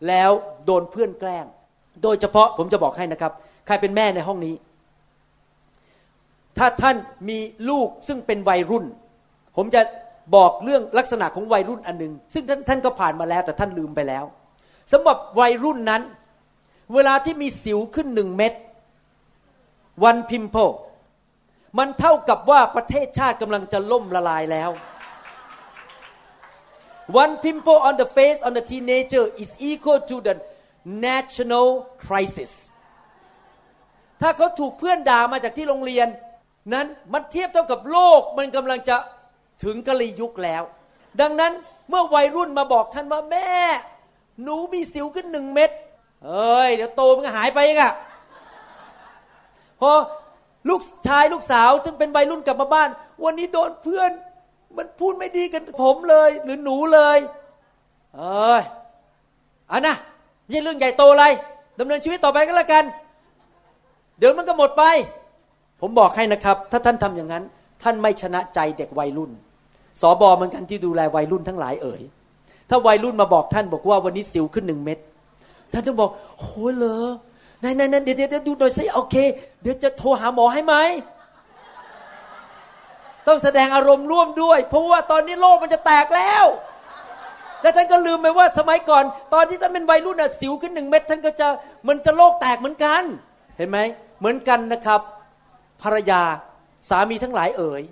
แล้วโดนเพื่อนแกล้ง โดยเฉพาะผมจะบอกให้นะครับ ใครเป็นแม่ในห้องนี้ ถ้าท่านมีลูกซึ่งเป็นวัยรุ่น ผมจะบอกเรื่องลักษณะของวัยรุ่นอันหนึ่งซึ่งท่านท่านก็ผ่านมาแล้ว แต่ท่านลืมไปแล้วสำหรับวัยรุ่นนั้น เวลาที่มีสิวขึ้นหนึ่งเม็ดวันพิมโพมันเท่ากับว่าประเทศชาติกำลังจะล่มละลายแล้ว One pimple on the face on the teenager is equal to the national crisis ถ้าเขาถูกเพื่อนด่ามาจากที่โรงเรียน นั้นมันเทียบเท่ากับโลกมันกำลังจะถึงกะลียุคแล้ว ดังนั้นเมื่อวัยรุ่นมาบอกท่านว่าแม่ หนูมีสิวขึ้นหนึ่งเม็ดเอ้ย เดี๋ยวโตมันก็หายไปเองอะพอลูกชายลูกสาวซึ่งเป็นวัยรุ่นกลับมาบ้าน วันนี้โดนเพื่อน มันพูดไม่ดีกันผมเลย หรือหนูเลย เอ้ยอันนะนี่เรื่องใหญ่โตอะไรดำเนินชีวิตต่อไปก็แล้วกัน เดี๋ยวมันก็หมดไป ผมบอกให้นะครับ ถ้าท่านทำอย่างนั้น ท่านไม่ชนะใจเด็กวัยรุ่น สอบอเหมือนกันที่ดูแลวัยรุ่นทั้งหลายเอ่ย ถ้าวัยรุ่นมาบอกท่านบอกว่าวันนี้สิวขึ้นหนึ่งเม็ด ท่านต้องบอกโอ้เหรอนั่นนั่นเดี๋ยวเดี๋ยวดูหน่อยสิโอเค เดี๋ยวจะโทรหาหมอให้ไหม ต้องแสดงอารมณ์ร่วมด้วย เพราะว่าตอนนี้โลกมันจะแตกแล้วและท่านก็ลืมไปว่าสมัยก่อน ตอนที่ท่านเป็นวัยรุ่นน่ะสิวขึ้นหนึ่งเม็ดท่านก็จะมันจะโลกแตกเหมือนกัน เห็นไหมเหมือนกันนะครับ ภรรยาสามีทั้งหลายเอ๋ย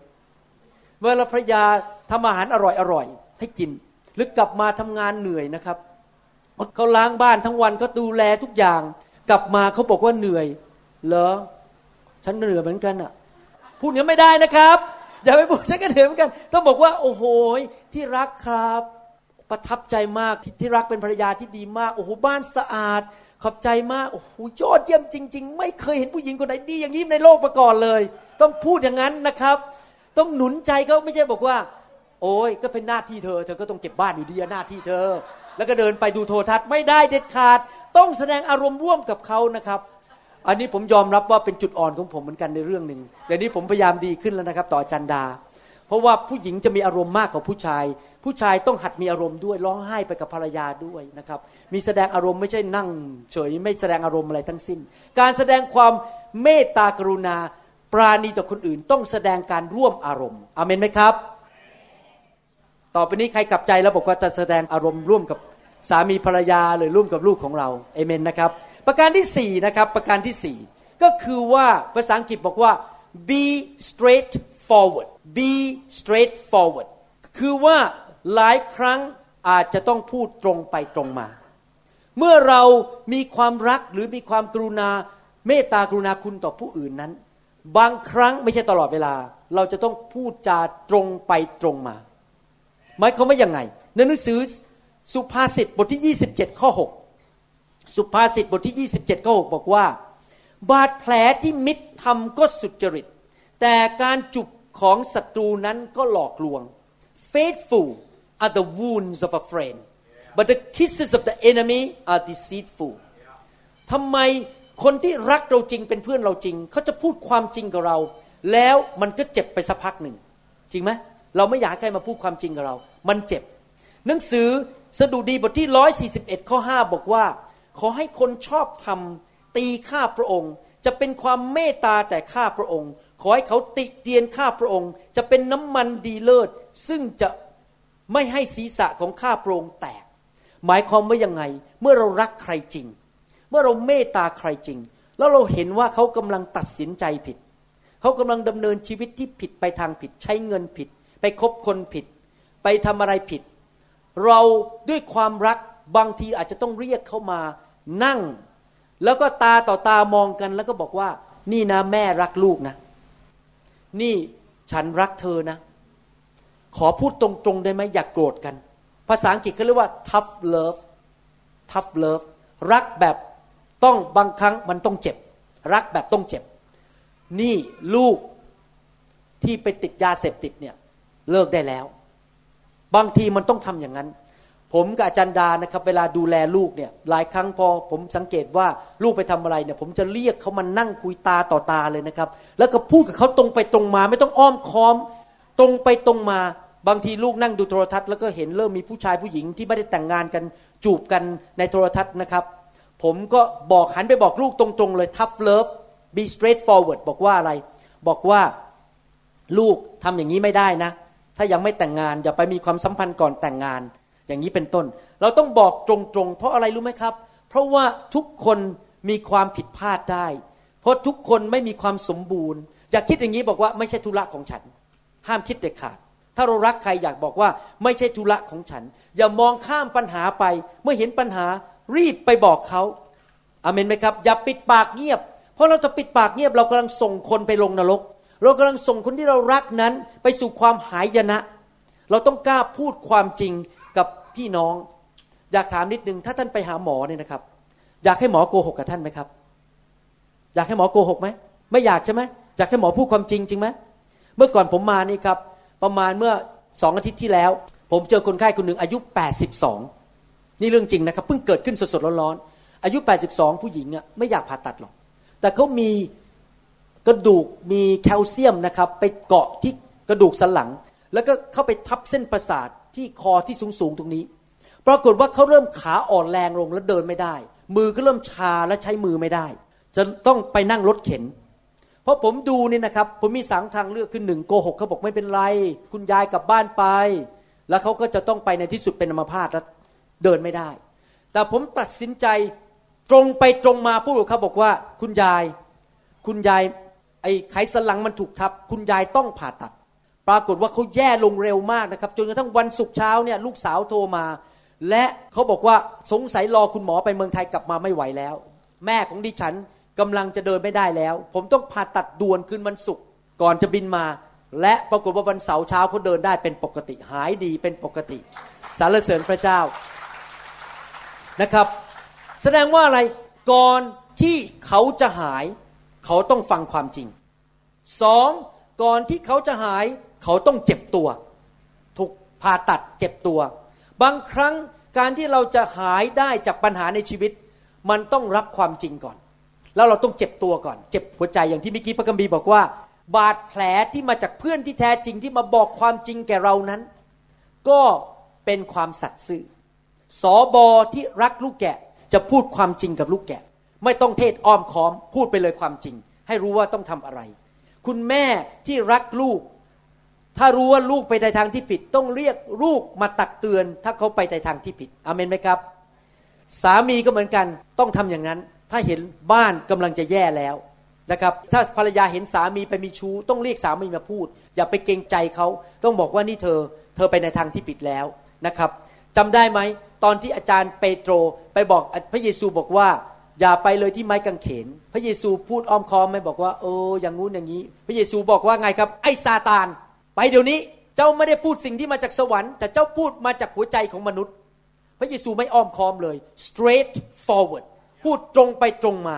เวลาภรรยาทำอาหารอร่อยอร่อยให้กิน หรือกลับมาทำงานเหนื่อยนะครับเขาล้างบ้านทั้งวันเขาดูแลทุกอย่าง กลับมาเขาบอกว่าเหนื่อยเหรอฉันเหนื่อยเหมือนกันอะพูดอย่างนี้ไม่ได้นะครับ อย่าไปพูดฉันก็เหนื่อยเหมือนกัน ต้องบอกว่า โอ้โหที่รักครับ ประทับใจมากที่รักเป็นภรรยาที่ดีมาก โอ้โหบ้านสะอาด ขอบใจมาก โอ้โหยอดเยี่ยมจริง ๆ ไม่เคยเห็นผู้หญิงคนไหนดีอย่างนี้ในโลกมาก่อนเลย ต้องพูดอย่างนั้นนะครับ ต้องหนุนใจเขาไม่ใช่บอกว่า โอ้ยก็เป็นหน้าที่เธอ เธอก็ต้องเก็บบ้านอยู่ดีหน้าที่เธอ แล้วก็เดินไปดูโทรทัศน์ไม่ได้เด็ดขาด ต้องแสดงอารมณ์ร่วมกับเขานะครับ อันนี้ผมยอมรับว่าเป็นจุดอ่อนของผมเหมือนกันในเรื่องหนึ่งเดี๋ยวนี้ผมพยายามดีขึ้นแล้วนะครับ ต่อจันดา เพราะว่าผู้หญิงจะมีอารมณ์มากกว่าผู้ชาย ผู้ชายต้องหัดมีอารมณ์ด้วยร้องไห้ไปกับภรรยาด้วยนะครับ มีแสดงอารมณ์ไม่ใช่นั่ง เฉยไม่แสดงอารมณ์อะไรทั้งสิ้น การแสดงความเมตตากรุณาปราณีต่อคนอื่น ต้องแสดงการร่วมอารมณ์อเมนไหมครับ ต่อไปนี้ใครกลับใจแล้วบอกว่าจะแสดงอารมณ์ร่วมกับสามีภรรยาหรือร่วมกับลูกของเราเอเมนนะครับ ประการที่สี่นะครับ ประการที่สี่ก็คือว่าภาษาอังกฤษบอกว่า be straight forward be straight forward คือว่า หลายครั้งอาจจะต้องพูดตรงไปตรงมา เมื่อเรามีความรักหรือมีความกรุณา เมตตากรุณาคุณต่อผู้อื่นนั้น บางครั้งไม่ใช่ตลอดเวลา เราจะต้องพูดจาตรงไปตรงมาหมายความว่ายังไงในหนังสือสุภาษิตบทที่ 27 ข้อ 6 สุภาษิตบทที่ 27 ข้อ 6 บอกว่า บาดแผลที่มิตรทำก็สุจริต แต่การจุบของศัตรูนั้นก็หลอกลวง faithful are the wounds of a friend but the kisses of the enemy are deceitful ทำไมคนที่รักเราจริงเป็นเพื่อนเราจริง เขาจะพูดความจริงกับเรา แล้วมันก็เจ็บไปสักพักหนึ่ง จริงไหมเราไม่อยากให้มาพูดความจริงกับเรา มันเจ็บ หนังสือสดุดีบทที่ 141 ข้อ 5 บอกว่า ขอให้คนชอบทำตีข้าพระองค์ จะเป็นความเมตตาแต่ข้าพระองค์ ขอให้เขาติเตียนข้าพระองค์ จะเป็นน้ำมันดีเลิศ ซึ่งจะ ไม่ให้ศีรษะของข้าพระองค์แตก หมายความว่ายังไง เมื่อเรารักใครจริง เมื่อเราเมตตาใครจริง แล้วเราเห็นว่าเขากำลังตัดสินใจผิด เขากำลังดำเนินชีวิตที่ผิดไปทางผิด ใช้เงินผิด ไปคบคนผิด ไปทำอะไรผิด เราด้วยความรักบางทีอาจจะต้องเรียกเขามานั่ง แล้วก็ตาต่อตามองกัน แล้วก็บอกว่า นี่นะแม่รักลูกนะ นี่ฉันรักเธอนะ ขอพูดตรงๆได้ไหมอย่ากโกรธกัน ภาษาอังกฤษเขาเรียกว่า tough love tough love รักแบบต้องบางครั้งมันต้องเจ็บ รักแบบต้องเจ็บ นี่ลูกที่ไปติดยาเสพติดเนี่ยเลิกได้แล้ว บางทีมันต้องทำอย่างนั้น ผมกับอาจารย์ดานะครับ เวลาดูแลลูกเนี่ยหลายครั้งพอผมสังเกตว่าลูกไปทำอะไรเนี่ย ผมจะเรียกเขามานั่งคุยตาต่อตาเลยนะครับ แล้วก็พูดกับเขาตรงไปตรงมา ไม่ต้องอ้อมค้อม ตรงไปตรงมาบางทีลูกนั่งดูโทรทัศน์แล้วก็เห็นเริ่มมีผู้ชายผู้หญิงที่ไม่ได้แต่งงานกันจูบกันในโทรทัศน์นะครับ ผมก็บอกหันไปบอกลูกตรงๆเลย tough love be straightforward บอกว่าอะไร บอกว่าลูกทำอย่างนี้ไม่ได้นะ ถ้ายังไม่แต่งงานอย่าไปมีความสัมพันธ์ก่อนแต่งงาน อย่างนี้เป็นต้น เราต้องบอกตรงๆ เพราะอะไรรู้ไหมครับ เพราะว่าทุกคนมีความผิดพลาดได้ เพราะทุกคนไม่มีความสมบูรณ์ อย่าคิดอย่างนี้บอกว่าไม่ใช่ธุระของฉัน ห้ามคิดเด็ดขาด ถ้าเรารักใครอยากบอกว่า ไม่ใช่ธุระของฉัน อย่ามองข้ามปัญหาไป เมื่อเห็นปัญหารีบไปบอกเขาอาเมนไหมครับ อย่าปิดปากเงียบ เพราะเราจะปิดปากเงียบเรากำลังส่งคนไปลงนรก เรากำลังส่งคนที่เรารักนั้นไปสู่ความหายนะ เราต้องกล้าพูดความจริงกับพี่น้อง อยากถามนิดนึงถ้าท่านไปหาหมอเนี่ยนะครับ อยากให้หมอโกหกกับท่านไหมครับ อยากให้หมอโกหกไหมไม่อยากใช่ไหมอยากให้หมอพูดความจริงจริงไหม เมื่อก่อนผมมานี่ครับ ประมาณเมื่อสองอาทิตย์ที่แล้ว ผมเจอคนไข้คนหนึ่งอายุ 82 นี่เรื่องจริงนะครับเพิ่งเกิดขึ้นสดๆร้อนๆอายุ 82 ผู้หญิงอะไม่อยากผ่าตัดหรอก แต่เขามีกระดูกมีแคลเซียมนะครับ ไปเกาะที่กระดูกสันหลัง แล้วก็เข้าไปทับเส้นประสาทที่คอที่สูงๆตรงนี้ ปรากฏว่าเขาเริ่มขาอ่อนแรงลงแล้วเดินไม่ได้ มือก็เริ่มชาและใช้มือไม่ได้ จะต้องไปนั่งรถเข็น เพราะผมดูนี่นะครับ ผมมีสางทางเลือกคือหนึ่งโกหกเขาบอกไม่เป็นไร คุณยายกลับบ้านไป แล้วเขาก็จะต้องไปในที่สุดเป็นอัมพาตแล้วเดินไม่ได้ แต่ผมตัดสินใจตรงไปตรงมาพูดกับเขาบอกว่า คุณยาย คุณยายไอ้ไขสันหลังมันถูกทับ คุณยายต้องผ่าตัด ปรากฏว่าเขาแย่ลงเร็วมากนะครับ จนกระทั่งวันศุกร์เช้าเนี่ยลูกสาวโทรมา และเขาบอกว่าสงสัยรอคุณหมอไปเมืองไทยกลับมาไม่ไหวแล้ว แม่ของดิฉัน กำลังจะเดินไม่ได้แล้ว ผมต้องผ่าตัดด่วนคืนวันศุกร์ก่อนจะบินมา และปรากฏว่าวันเสาร์เช้าเขาเดินได้เป็นปกติหายดีเป็นปกติสรรเสริญพระเจ้านะครับ แสดงว่าอะไรก่อนที่เขาจะหาย เขาต้องฟังความจริงสองก่อนที่เขาจะหายเขาต้องเจ็บตัว ถูกผ่าตัดเจ็บตัว บางครั้งการที่เราจะหายได้จากปัญหาในชีวิต มันต้องรับความจริงก่อน แล้วเราต้องเจ็บตัวก่อน เจ็บหัวใจอย่างที่เมื่อกี้พระกัมบีบอกว่า บาดแผลที่มาจากเพื่อนที่แท้จริงที่มาบอกความจริงแก่เรานั้น ก็เป็นความสัตย์ซื่อสอบอที่รักลูกแกะจะพูดความจริงกับลูกแกะ ไม่ต้องเทศอ้อมค้อม พูดไปเลยความจริง ให้รู้ว่าต้องทำอะไร คุณแม่ที่รักลูก ถ้ารู้ว่าลูกไปในทางที่ผิด ต้องเรียกลูกมาตักเตือน ถ้าเขาไปในทางที่ผิดอเมนไหมครับ สามีก็เหมือนกันต้องทำอย่างนั้น ถ้าเห็นบ้านกำลังจะแย่แล้วนะครับถ้าภรรยาเห็นสามีไปมีชู้ต้องเรียกสามีมาพูด อย่าไปเกรงใจเขาต้องบอกว่านี่เธอ เธอไปในทางที่ผิดแล้วนะครับจำได้ไหมตอนที่อาจารย์เปโตรไปบอกพระเยซูบอกว่า อย่าไปเลยที่ไม้กางเขน พระเยซูพูดอ้อมค้อมไม่บอกว่าเอออย่างงู้นอย่างนี้ พระเยซูบอกว่าไงครับ ไอ้ซาตาน ไปเดี๋ยวนี้เจ้าไม่ได้พูดสิ่งที่มาจากสวรรค์ แต่เจ้าพูดมาจากหัวใจของมนุษย์ พระเยซูไม่อ้อมค้อมเลย straight forward พูดตรงไปตรงมา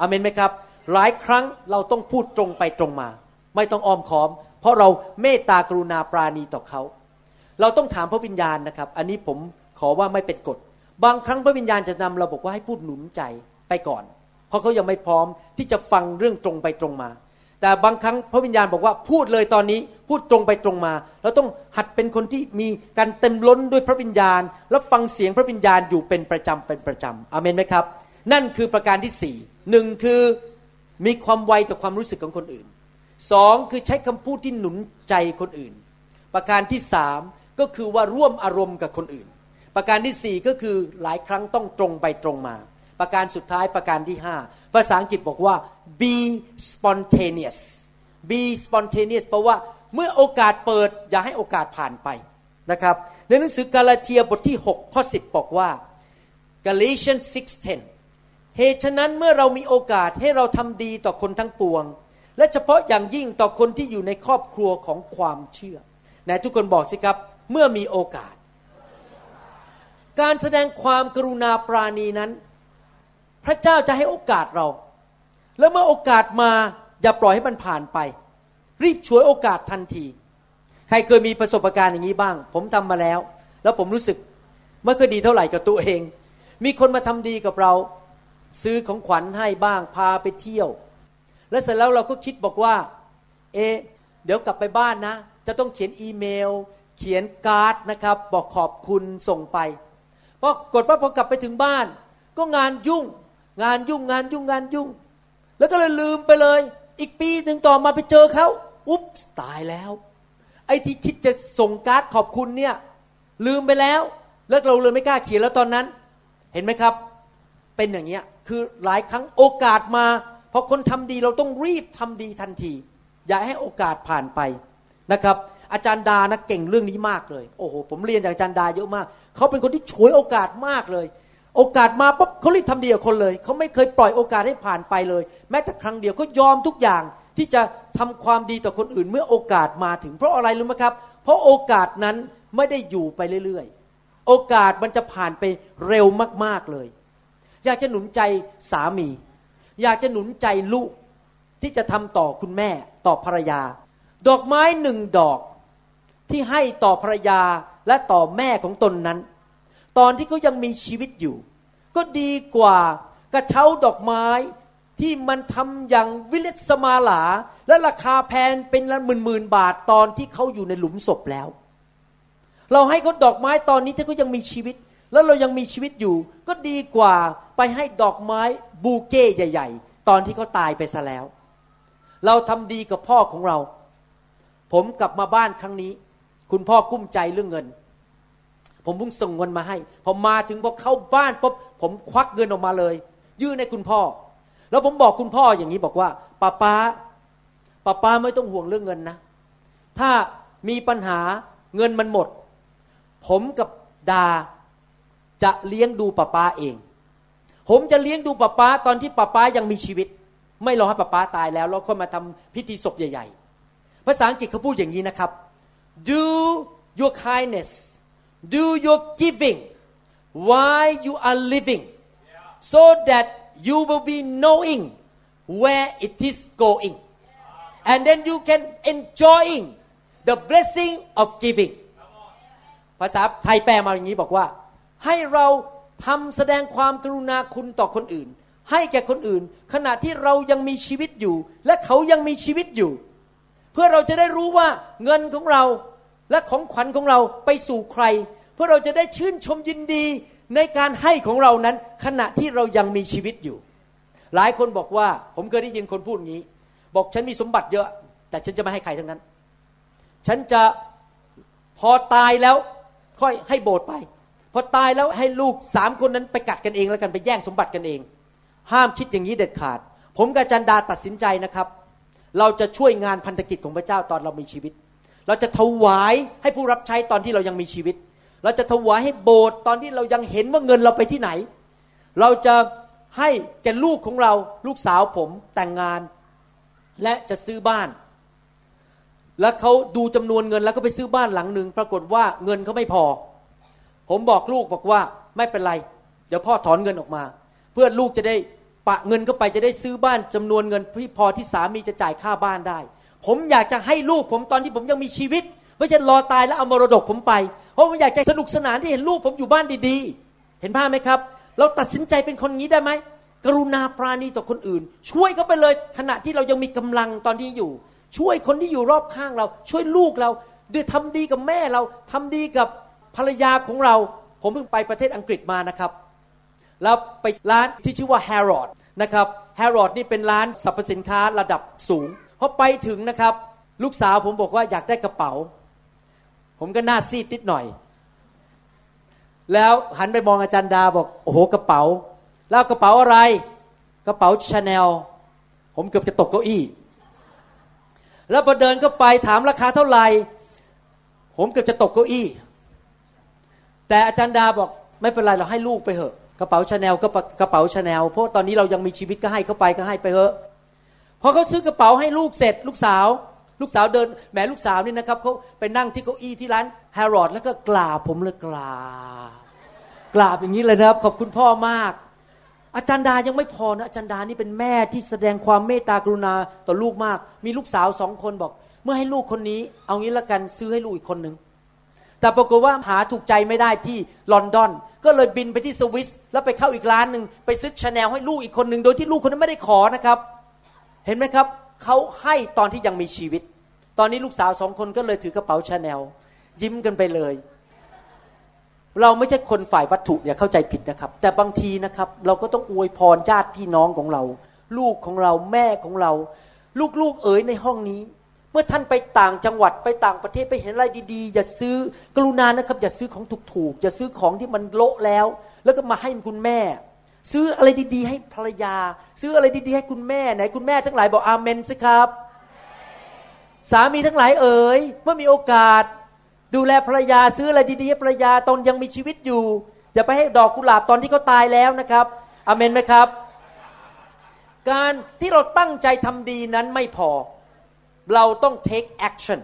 อเมนไหมครับ หลายครั้งเราต้องพูดตรงไปตรงมา ไม่ต้องอ้อมค้อม เพราะเราเมตตากรุณาปราณีต่อเขา เราต้องถามพระวิญญาณนะครับ อันนี้ผมขอว่าไม่เป็นกฎ บางครั้งพระวิญญาณจะนำเราบอกว่าให้พูดหนุนใจไปก่อน เพราะเขายังไม่พร้อมที่จะฟังเรื่องตรงไปตรงมา แต่บางครั้งพระวิญญาณบอกว่าพูดเลยตอนนี้พูดตรงไปตรงมา เราต้องหัดเป็นคนที่มีการเต็มล้นด้วยพระวิญญาณ แล้วฟังเสียงพระวิญญาณอยู่เป็นประจำเป็นประจำอเมนไหมครับ นั่นคือประการที่สี่หนึ่งคือมีความไวต่อความรู้สึกของคนอื่นสองคือใช้คำพูดที่หนุนใจคนอื่น ประการที่สามก็คือว่าร่วมอารมณ์กับคนอื่น ประการที่สี่ก็คือหลายครั้งต้องตรงไปตรงมา ประการสุดท้ายประการที่ห้าภาษาอังกฤษบอกว่า be spontaneous be spontaneous แปลว่าเมื่อโอกาสเปิดอย่าให้โอกาสผ่านไปนะครับในหนังสือกาลาเทียบทที่ 6 ข้อ 10 บอกว่า Galatians 6:10 เหตุฉะนั้นเมื่อเรามีโอกาสให้เราทำดีต่อคนทั้งปวง และเฉพาะอย่างยิ่งต่อคนที่อยู่ในครอบครัวของความเชื่อไหนทุกคนบอกสิครับเมื่อมีโอกาส การแสดงความกรุณาปราณีนั้น พระเจ้าจะให้โอกาสเรา แล้วเมื่อโอกาสมาอย่าปล่อยให้มันผ่านไป รีบช่วยโอกาสทันที ใครเคยมีประสบการณ์อย่างนี้บ้าง ผมทำมาแล้ว แล้วผมรู้สึกไม่เคยดีเท่าไหร่กับตัวเอง มีคนมาทำดีกับเรา ซื้อของขวัญให้บ้างพาไปเที่ยว แล้วเสร็จแล้วเราก็คิดบอกว่า เอ เดี๋ยวกลับไปบ้านนะ จะต้องเขียนอีเมล เขียนการ์ดนะครับ บอกขอบคุณส่งไปพอกดว่าพอกลับไปถึงบ้าน ก็งานยุ่ง งานยุ่งงานยุ่งงานยุ่ง แล้วก็เลยลืมไปเลย อีกปีหนึ่งต่อมาไปเจอเขาอุ๊บตายแล้ว ไอ้ที่คิดจะส่งการ์ดขอบคุณเนี่ย ลืมไปแล้ว แล้วเราเลยไม่กล้าเขียนแล้วตอนนั้น เห็นไหมครับ เป็นอย่างเงี้ยคือหลายครั้งโอกาสมาพอคนทำดีเราต้องรีบทำดีทันที อย่าให้โอกาสผ่านไปนะครับ อาจารย์ดานะเก่งเรื่องนี้มากเลย โอ้โหผมเรียนจากอาจารย์ดาเยอะมาก เขาเป็นคนที่ฉวยโอกาสมากเลย โอกาสมาปุ๊บเขารีบทำดีกับคนเลย เขาไม่เคยปล่อยโอกาสให้ผ่านไปเลย แม้แต่ครั้งเดียวเขายอมทุกอย่างที่จะทำความดีต่อคนอื่นเมื่อโอกาสมาถึงเพราะอะไรรู้ไหมครับ เพราะโอกาสนั้นไม่ได้อยู่ไปเรื่อยๆ โอกาสมันจะผ่านไปเร็วมากๆเลย อยากจะหนุนใจสามี อยากจะหนุนใจลูกที่จะทำต่อคุณแม่ต่อภรรยา ดอกไม้หนึ่งดอกที่ให้ต่อภรรยาและต่อแม่ของตนนั้น ตอนที่เขายังมีชีวิตอยู่ ก็ดีกว่ากระเช้าดอกไม้ที่มันทำอย่างวิเลศมาลา และราคาแพงเป็นละหมื่นหมื่นบาทตอนที่เขาอยู่ในหลุมศพแล้ว เราให้เขาดอกไม้ตอนนี้ถ้าเขายังมีชีวิต แล้วเรายังมีชีวิตอยู่ ก็ดีกว่าไปให้ดอกไม้บูเก้ใหญ่ ๆ ตอนที่เขาตายไปซะแล้ว เราทำดีกับพ่อของเรา ผมกลับมาบ้านครั้งนี้ คุณพ่อกุ้มใจเรื่องเงิน ผมเพิ่งส่งเงินมาให้ พอมาถึงพอเข้าบ้านปุ๊บผมควักเงินออกมาเลย ยื่นให้คุณพ่อ แล้วผมบอกคุณพ่ออย่างนี้บอกว่าป้าป้าป้าป้าไม่ต้องห่วงเรื่องเงินนะ ถ้ามีปัญหาเงินมันหมด ผมกับดาจะเลี้ยงดูป้าป้าเอง ผมจะเลี้ยงดูป้าป้าตอนที่ป้าป้ายังมีชีวิต ไม่รอให้ป้าป้าตายแล้วแล้วค่อยมาทำพิธีศพใหญ่ ๆ ภาษาอังกฤษเขาพูดอย่างนี้นะครับ do your kindness do your giving while you are living so that you will be knowing where it is going and then you can enjoying the blessing of giving ภาษาไทยแปลมาอย่างนี้บอกว่า ให้เราทำแสดงความกรุณาคุณต่อคนอื่น ให้แก่คนอื่น ขณะที่เรายังมีชีวิตอยู่ และเขายังมีชีวิตอยู่ เพื่อเราจะได้รู้ว่าเงินของเราและของขวัญของเราไปสู่ใคร เพื่อเราจะได้ชื่นชมยินดีในการให้ของเรานั้นขณะที่เรายังมีชีวิตอยู่ หลายคนบอกว่าผมเคยได้ยินคนพูดงี้ บอกฉันมีสมบัติเยอะ แต่ฉันจะไม่ให้ใครทั้งนั้น ฉันจะพอตายแล้วค่อยให้โบสถ์ไป พอตายแล้วให้ลูกสามคนนั้นไปกัดกันเองแล้วกันไปแย่งสมบัติกันเอง ห้ามคิดอย่างนี้เด็ดขาด ผมกับจันดาตัดสินใจนะครับ เราจะช่วยงานพันธกิจของพระเจ้าตอนเรามีชีวิต เราจะถวายให้ผู้รับใช้ตอนที่เรายังมีชีวิต เราจะถวายให้โบสถ์ตอนที่เรายังเห็นว่าเงินเราไปที่ไหน เราจะให้แก่ลูกของเราลูกสาวผมแต่งงาน และจะซื้อบ้าน แล้วเขาดูจำนวนเงินแล้วก็ไปซื้อบ้านหลังหนึ่งปรากฏว่าเงินเขาไม่พอ ผมบอกลูกบอกว่าไม่เป็นไร เดี๋ยวพ่อถอนเงินออกมา เพื่อลูกจะได้ปะเงินเข้าไปจะได้ซื้อบ้านจำนวนเงินที่พอที่สามีจะจ่ายค่าบ้านได้ ผมอยากจะให้ลูกผมตอนที่ผมยังมีชีวิต ไม่ใช่รอตายแล้วเอามรดกผมไปเพราะผมอยากจะสนุกสนานที่เห็นลูกผมอยู่บ้านดีๆ เห็นภาพไหมครับ เราตัดสินใจเป็นคนงี้ได้ไหมกรุณาปราณีต่อคนอื่น ช่วยเขาไปเลยขณะที่เรายังมีกำลังตอนที่อยู่ ช่วยคนที่อยู่รอบข้างเรา ช่วยลูกเราด้วยทำดีกับแม่เราทำดีกับภรรยาของเรา ผมเพิ่งไปประเทศอังกฤษมานะครับแล้วไปร้านที่ชื่อว่า Harrod นะครับ Harrod นี่เป็นร้านสรรพสินค้าระดับสูงพอไปถึงนะครับ ลูกสาวผมบอกว่าอยากได้กระเป๋า ผมก็หน้าซีดนิดหน่อย แล้วหันไปมองอาจารย์ดาบอกโอ้โหกระเป๋า แล้วกระเป๋าอะไร กระเป๋าชาแนลผมเกือบจะตกเก้าอี้ แล้วพอเดินเข้าไปถามราคาเท่าไหร่ ผมเกือบจะตกเก้าอี้ แต่อาจารย์ดาบอกไม่เป็นไรเราให้ลูกไปเถอะกระเป๋าชาแนลก็กระเป๋าชาแนลเพราะตอนนี้เรายังมีชีวิตก็ให้เขาไปก็ให้ไปเถอะพอเขาซื้อกระเป๋าให้ลูกเสร็จลูกสาว ลูกสาวเดินแหมลูกสาวนี่นะครับเขาไปนั่งที่เก้าอี้ที่ร้านแฮร์รอดแล้วก็กราบผมเลยกราบกราบอย่างนี้เลยนะครับ ขอบคุณพ่อมาก อาจารย์ดายังไม่พอนะอาจารย์ดานี่เป็นแม่ที่แสดงความเมตตากรุณาต่อลูกมาก มีลูกสาวสองคนบอก เมื่อให้ลูกคนนี้ เอางี้ละกันซื้อให้ลูกอีกคนหนึ่งแต่ปรากฏว่าหาถูกใจไม่ได้ที่ลอนดอน ก็เลยบินไปที่สวิสแล้วไปเข้าอีกร้านหนึ่งไปซื้อชาแนลให้ลูกอีกคนหนึ่งโดยที่ลูกคนนั้นไม่ได้ขอนะครับ เห็นไหมครับ เขาให้ตอนที่ยังมีชีวิต ตอนนี้ลูกสาวสองคนก็เลยถือกระเป๋าชาแนลยิ้มกันไปเลย เราไม่ใช่คนฝ่ายวัตถุอย่าเข้าใจผิดนะครับ แต่บางทีนะครับ เราก็ต้องอวยพรญาติพี่น้องของเรา ลูกของเราแม่ของเรา ลูกๆเอ๋ยในห้องนี้ เมื่อท่านไปต่างจังหวัดไปต่างประเทศไปเห็นอะไรดีๆ อย่าซื้อกรุณานะครับ อย่าซื้อของถูกๆอย่าซื้อของที่มันโละแล้ว แล้วก็มาให้คุณแม่ ซื้ออะไรดีๆ ให้ภรรยา ซื้ออะไรดีๆ ให้คุณแม่ไหนคุณแม่ทั้งหลายบอกอาเมนสิครับ สามีทั้งหลายเอ๋ยเมื่อมีโอกาส ดูแลภรรยาซื้ออะไรดีๆให้ภรรยาตอนยังมีชีวิตอยู่อย่าไปให้ดอกกุหลาบตอนที่เขาตายแล้วนะครับอาเมนไหมครับ การที่เราตั้งใจทำดีนั้นไม่พอ เราต้อง take action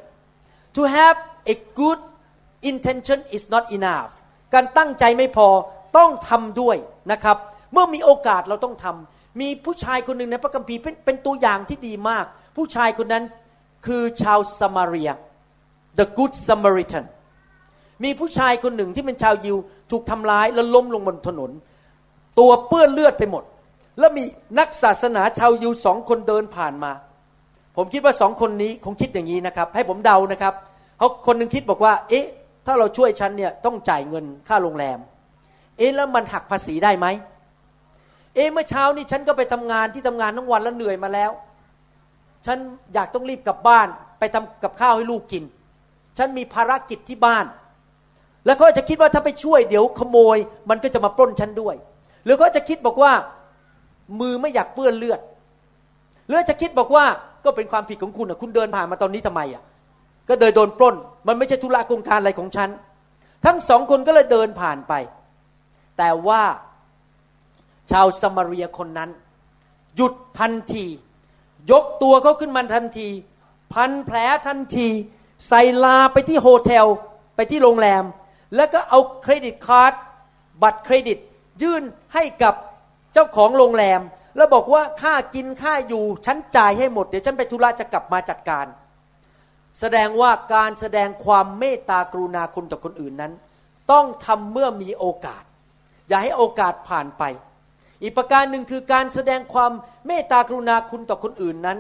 to have a good intention is not enough การตั้งใจไม่พอต้องทำด้วยนะครับ เมื่อมีโอกาสเราต้องทำมีผู้ชายคนหนึ่งในพระคัมภีร์เป็นตัวอย่างที่ดีมาก ผู้ชายคนนั้นคือชาวสมาเรีย the good Samaritan มีผู้ชายคนหนึ่งที่เป็นชาวยิวถูกทำร้ายแล้วล้มลงบนถนน ตัวเปื้อนเลือดไปหมด แล้วมีนักศาสนาชาวยิวสองคนเดินผ่านมา ผมคิดว่าสองคนนี้คงคิดอย่างนี้นะครับ ให้ผมเดานะครับเขาคนหนึ่งคิดบอกว่า เอ๊ะ ถ้าเราช่วยฉันเนี่ยต้องจ่ายเงินค่าโรงแรม เอ๊ะแล้วมันหักภาษีได้ไหม เอ๊ะเมื่อเช้านี้ฉันก็ไปทำงานที่ทำงานทั้งวันแล้วเหนื่อยมาแล้ว ฉันอยากต้องรีบกลับบ้าน ไปทำกับข้าวให้ลูกกิน ฉันมีภารกิจที่บ้าน แล้วเขาจะคิดว่าถ้าไปช่วยเดี๋ยวขโมย มันก็จะมาปล้นฉันด้วย หรือเขาจะคิดบอกว่ามือไม่อยากเปื้อนเลือด หรือจะคิดบอกว่าก็เป็นความผิดของคุณอะคุณเดินผ่านมาตอนนี้ทำไมอะก็เดินโดนปล้น มันไม่ใช่ธุระโครงการอะไรของฉัน ทั้งสองคนก็เลยเดินผ่านไป แต่ว่า ชาวสมาเรียคนนั้น หยุดทันที ยกตัวเขาขึ้นมาทันที พันแผลทันที ใส่ลาไปที่ hotel ไปที่โรงแรม แล้วก็เอา credit card บัตรเครดิต ยื่นให้กับเจ้าของโรงแรม แล้วบอกว่าค่ากินค่าอยู่ ฉันจ่ายให้หมด เดี๋ยวฉันไปธุระจะกลับมาจัดการ แสดงว่าการแสดงความเมตตากรุณาคุณต่อคนอื่นนั้น ต้องทำเมื่อมีโอกาส อย่าให้โอกาสผ่านไป อีกประการหนึ่งคือการแสดงความเมตตากรุณาคุณต่อคนอื่นนั้น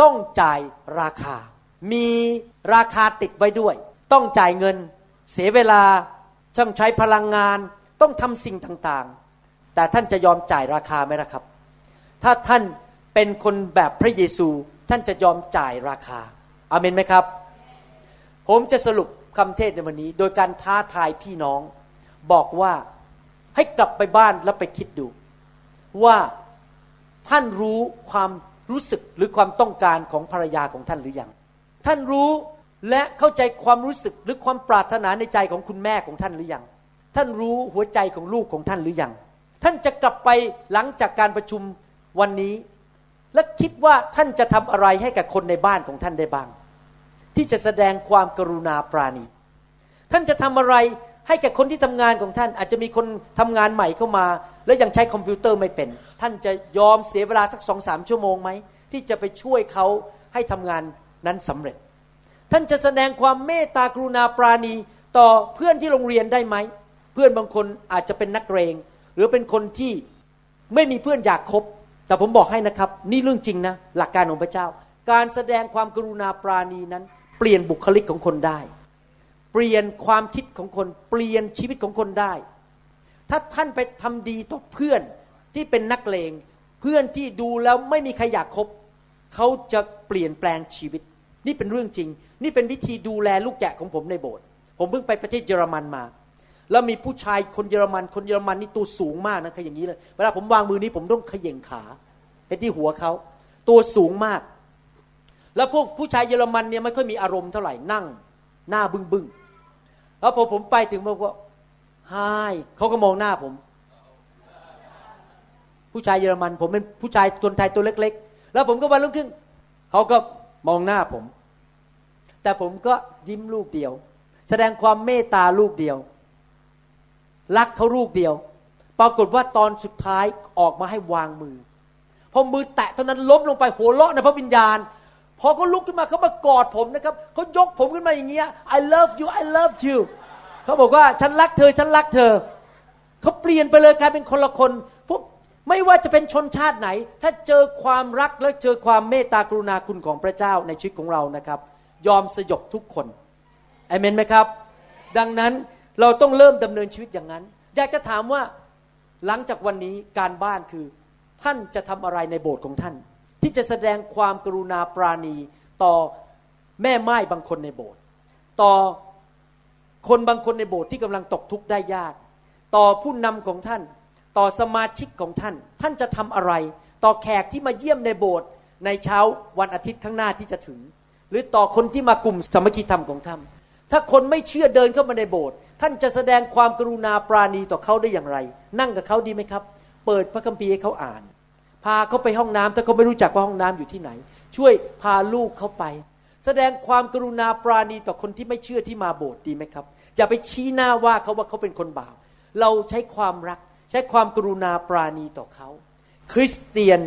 ต้องจ่ายราคา มีราคาติดไว้ด้วย ต้องจ่ายเงิน เสียเวลาช่างใช้พลังงาน ต้องทำสิ่งต่างๆ แต่ท่านจะยอมจ่ายราคาไหมล่ะครับ ถ้าท่านเป็นคนแบบพระเยซูท่านจะยอมจ่ายราคาอาเมนไหมครับ ผมจะสรุปคำเทศในวันนี้ โดยการท้าทายพี่น้อง บอกว่าให้กลับไปบ้านแล้วไปคิดดู ว่าท่านรู้ความรู้สึกหรือความต้องการของภรรยาของท่านหรือยัง ท่านรู้และเข้าใจความรู้สึกหรือความปรารถนาในใจของคุณแม่ของท่านหรือยัง ท่านรู้หัวใจของลูกของท่านหรือยัง ท่านจะกลับไปหลังจากการประชุมวันนี้ และคิดว่าท่านจะทำอะไรให้กับคนในบ้านของท่านได้บ้าง ที่จะแสดงความกรุณาปราณี ท่านจะทำอะไรให้แก่คนที่ทำงานของท่าน อาจจะมีคนทำงานใหม่เข้ามา แล้วยังใช้คอมพิวเตอร์ไม่เป็น ท่านจะยอมเสียเวลาสักสองสามชั่วโมงไหม ที่จะไปช่วยเขาให้ทำงานนั้นสำเร็จ ท่านจะแสดงความเมตตากรุณาปราณีต่อเพื่อนที่โรงเรียนได้ไหม เพื่อนบางคนอาจจะเป็นนักเรง หรือเป็นคนที่ไม่มีเพื่อนอยากคบ แต่ผมบอกให้นะครับ นี่เรื่องจริงนะ หลักการของพระเจ้า การแสดงความกรุณาปราณีนั้น เปลี่ยนบุคลิกของคนได้ เปลี่ยนความคิดของคน เปลี่ยนชีวิตของคนได้ ถ้าท่านไปทำดีต่อเพื่อนที่เป็นนักเลง เพื่อนที่ดูแล้วไม่มีใครอยากคบเขาจะเปลี่ยนแปลงชีวิต นี่เป็นเรื่องจริง นี่เป็นวิธีดูแลลูกแกะของผมในโบสถ์ผมเพิ่งไปประเทศเยอรมันมา แล้วมีผู้ชายคนเยอรมัน คนเยอรมันนี่ตัวสูงมากนะคอย่างนี้เลยเวลาผมวางมือนี้ผมต้องเขย่งขาไปที่หัวเขาตัวสูงมาก แล้วพวกผู้ชายเยอรมันเนี่ยไม่ค่อยมีอารมณ์เท่าไหร่นั่ง หน้าบึ้งบึ้งแล้วพอผมไปถึงบอก ว่าไฮเขาก็มองหน้าผม ผู้ชายเยอรมัน ผมเป็นผู้ชายคนไทยตัวเล็ก ๆ แล้วผมก็วันรุ่งขึ้นเขาก็มองหน้าผม แต่ผมก็ยิ้มลูกเดียว แสดงความเมตตาลูกเดียว รักเขาลูกเดียว ปรากฏว่าตอนสุดท้ายออกมาให้วางมือพอมือแตะเท่านั้นล้มลงไปหัวเราะในพระวิญญาณพอเขาลุกขึ้นมาเขามากอดผมนะครับเขายกผมขึ้นมาอย่างเงี้ย I love you I love you เขาบอกว่าฉันรักเธอฉันรักเธอ เขาเปลี่ยนไปเลยกลายเป็นคนละคน พวกไม่ว่าจะเป็นชนชาติไหน ถ้าเจอความรักและเจอความเมตตากรุณาคุณของพระเจ้าในชีวิตของเรานะครับ ยอมสยบทุกคนเอเมนไหมครับ ดังนั้นเราต้องเริ่มดำเนินชีวิตอย่างนั้น อยากจะถามว่าหลังจากวันนี้การบ้านคือ ท่านจะทำอะไรในโบสถ์ของท่าน ที่จะแสดงความกรุณาปราณีต่อแม่ไม้บางคนในโบสถ์ต่อ คนบางคนในโบสถ์ที่กำลังตกทุกข์ได้ยาก ต่อผู้นำของท่าน ต่อสมาชิกของท่าน ท่านจะทำอะไร ต่อแขกที่มาเยี่ยมในโบสถ์ในเช้าวันอาทิตย์ข้างหน้าที่จะถึง หรือต่อคนที่มากลุ่มสมัคคีธรรมของท่าน ถ้าคนไม่เชื่อเดินเข้ามาในโบสถ์ท่านจะแสดงความกรุณาปราณีต่อเขาได้อย่างไร นั่งกับเขาดีไหมครับ เปิดพระคัมภีร์ให้เขาอ่าน พาเขาไปห้องน้ำถ้าเขาไม่รู้จักว่าห้องน้ำอยู่ที่ไหน ช่วยพาลูกเขาไป แสดงความกรุณาปราณีต่อคนที่ไม่เชื่อที่มาโบสถ์ดีไหมครับ อย่าไปชี้หน้าว่าเขาว่าเขาเป็นคนบาป เราใช้ความรัก ใช้ความกรุณาปราณีต่อเขา คริสเตียน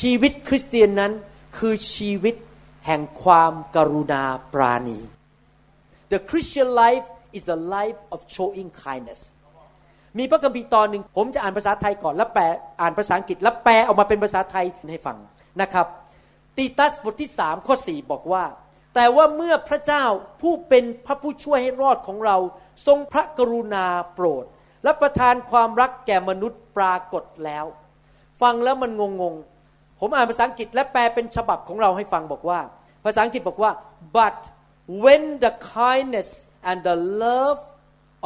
ชีวิตคริสเตียนนั้นคือชีวิตแห่งความกรุณาปราณี The Christian life is a life of showing kindness มีพระคัมภีร์ตอนหนึ่งผมจะอ่านภาษาไทยก่อนแล้วแปลอ่านภาษาอังกฤษ แล้วแปลออกมาเป็นภาษาไทยให้ฟังนะครับตีตัสบทที่สามข้อสี่บอกว่า แต่ว่าเมื่อพระเจ้าผู้เป็นพระผู้ช่วยให้รอดของเรา ทรงพระกรุณาโปรด และประทานความรักแก่มนุษย์ปรากฏแล้ว ฟังแล้วมันงงงผมอ่านภาษาอังกฤษและแปลเป็นฉบับของเราให้ฟังบอกว่า ภาษาอังกฤษบอกว่า but when the kindness and the love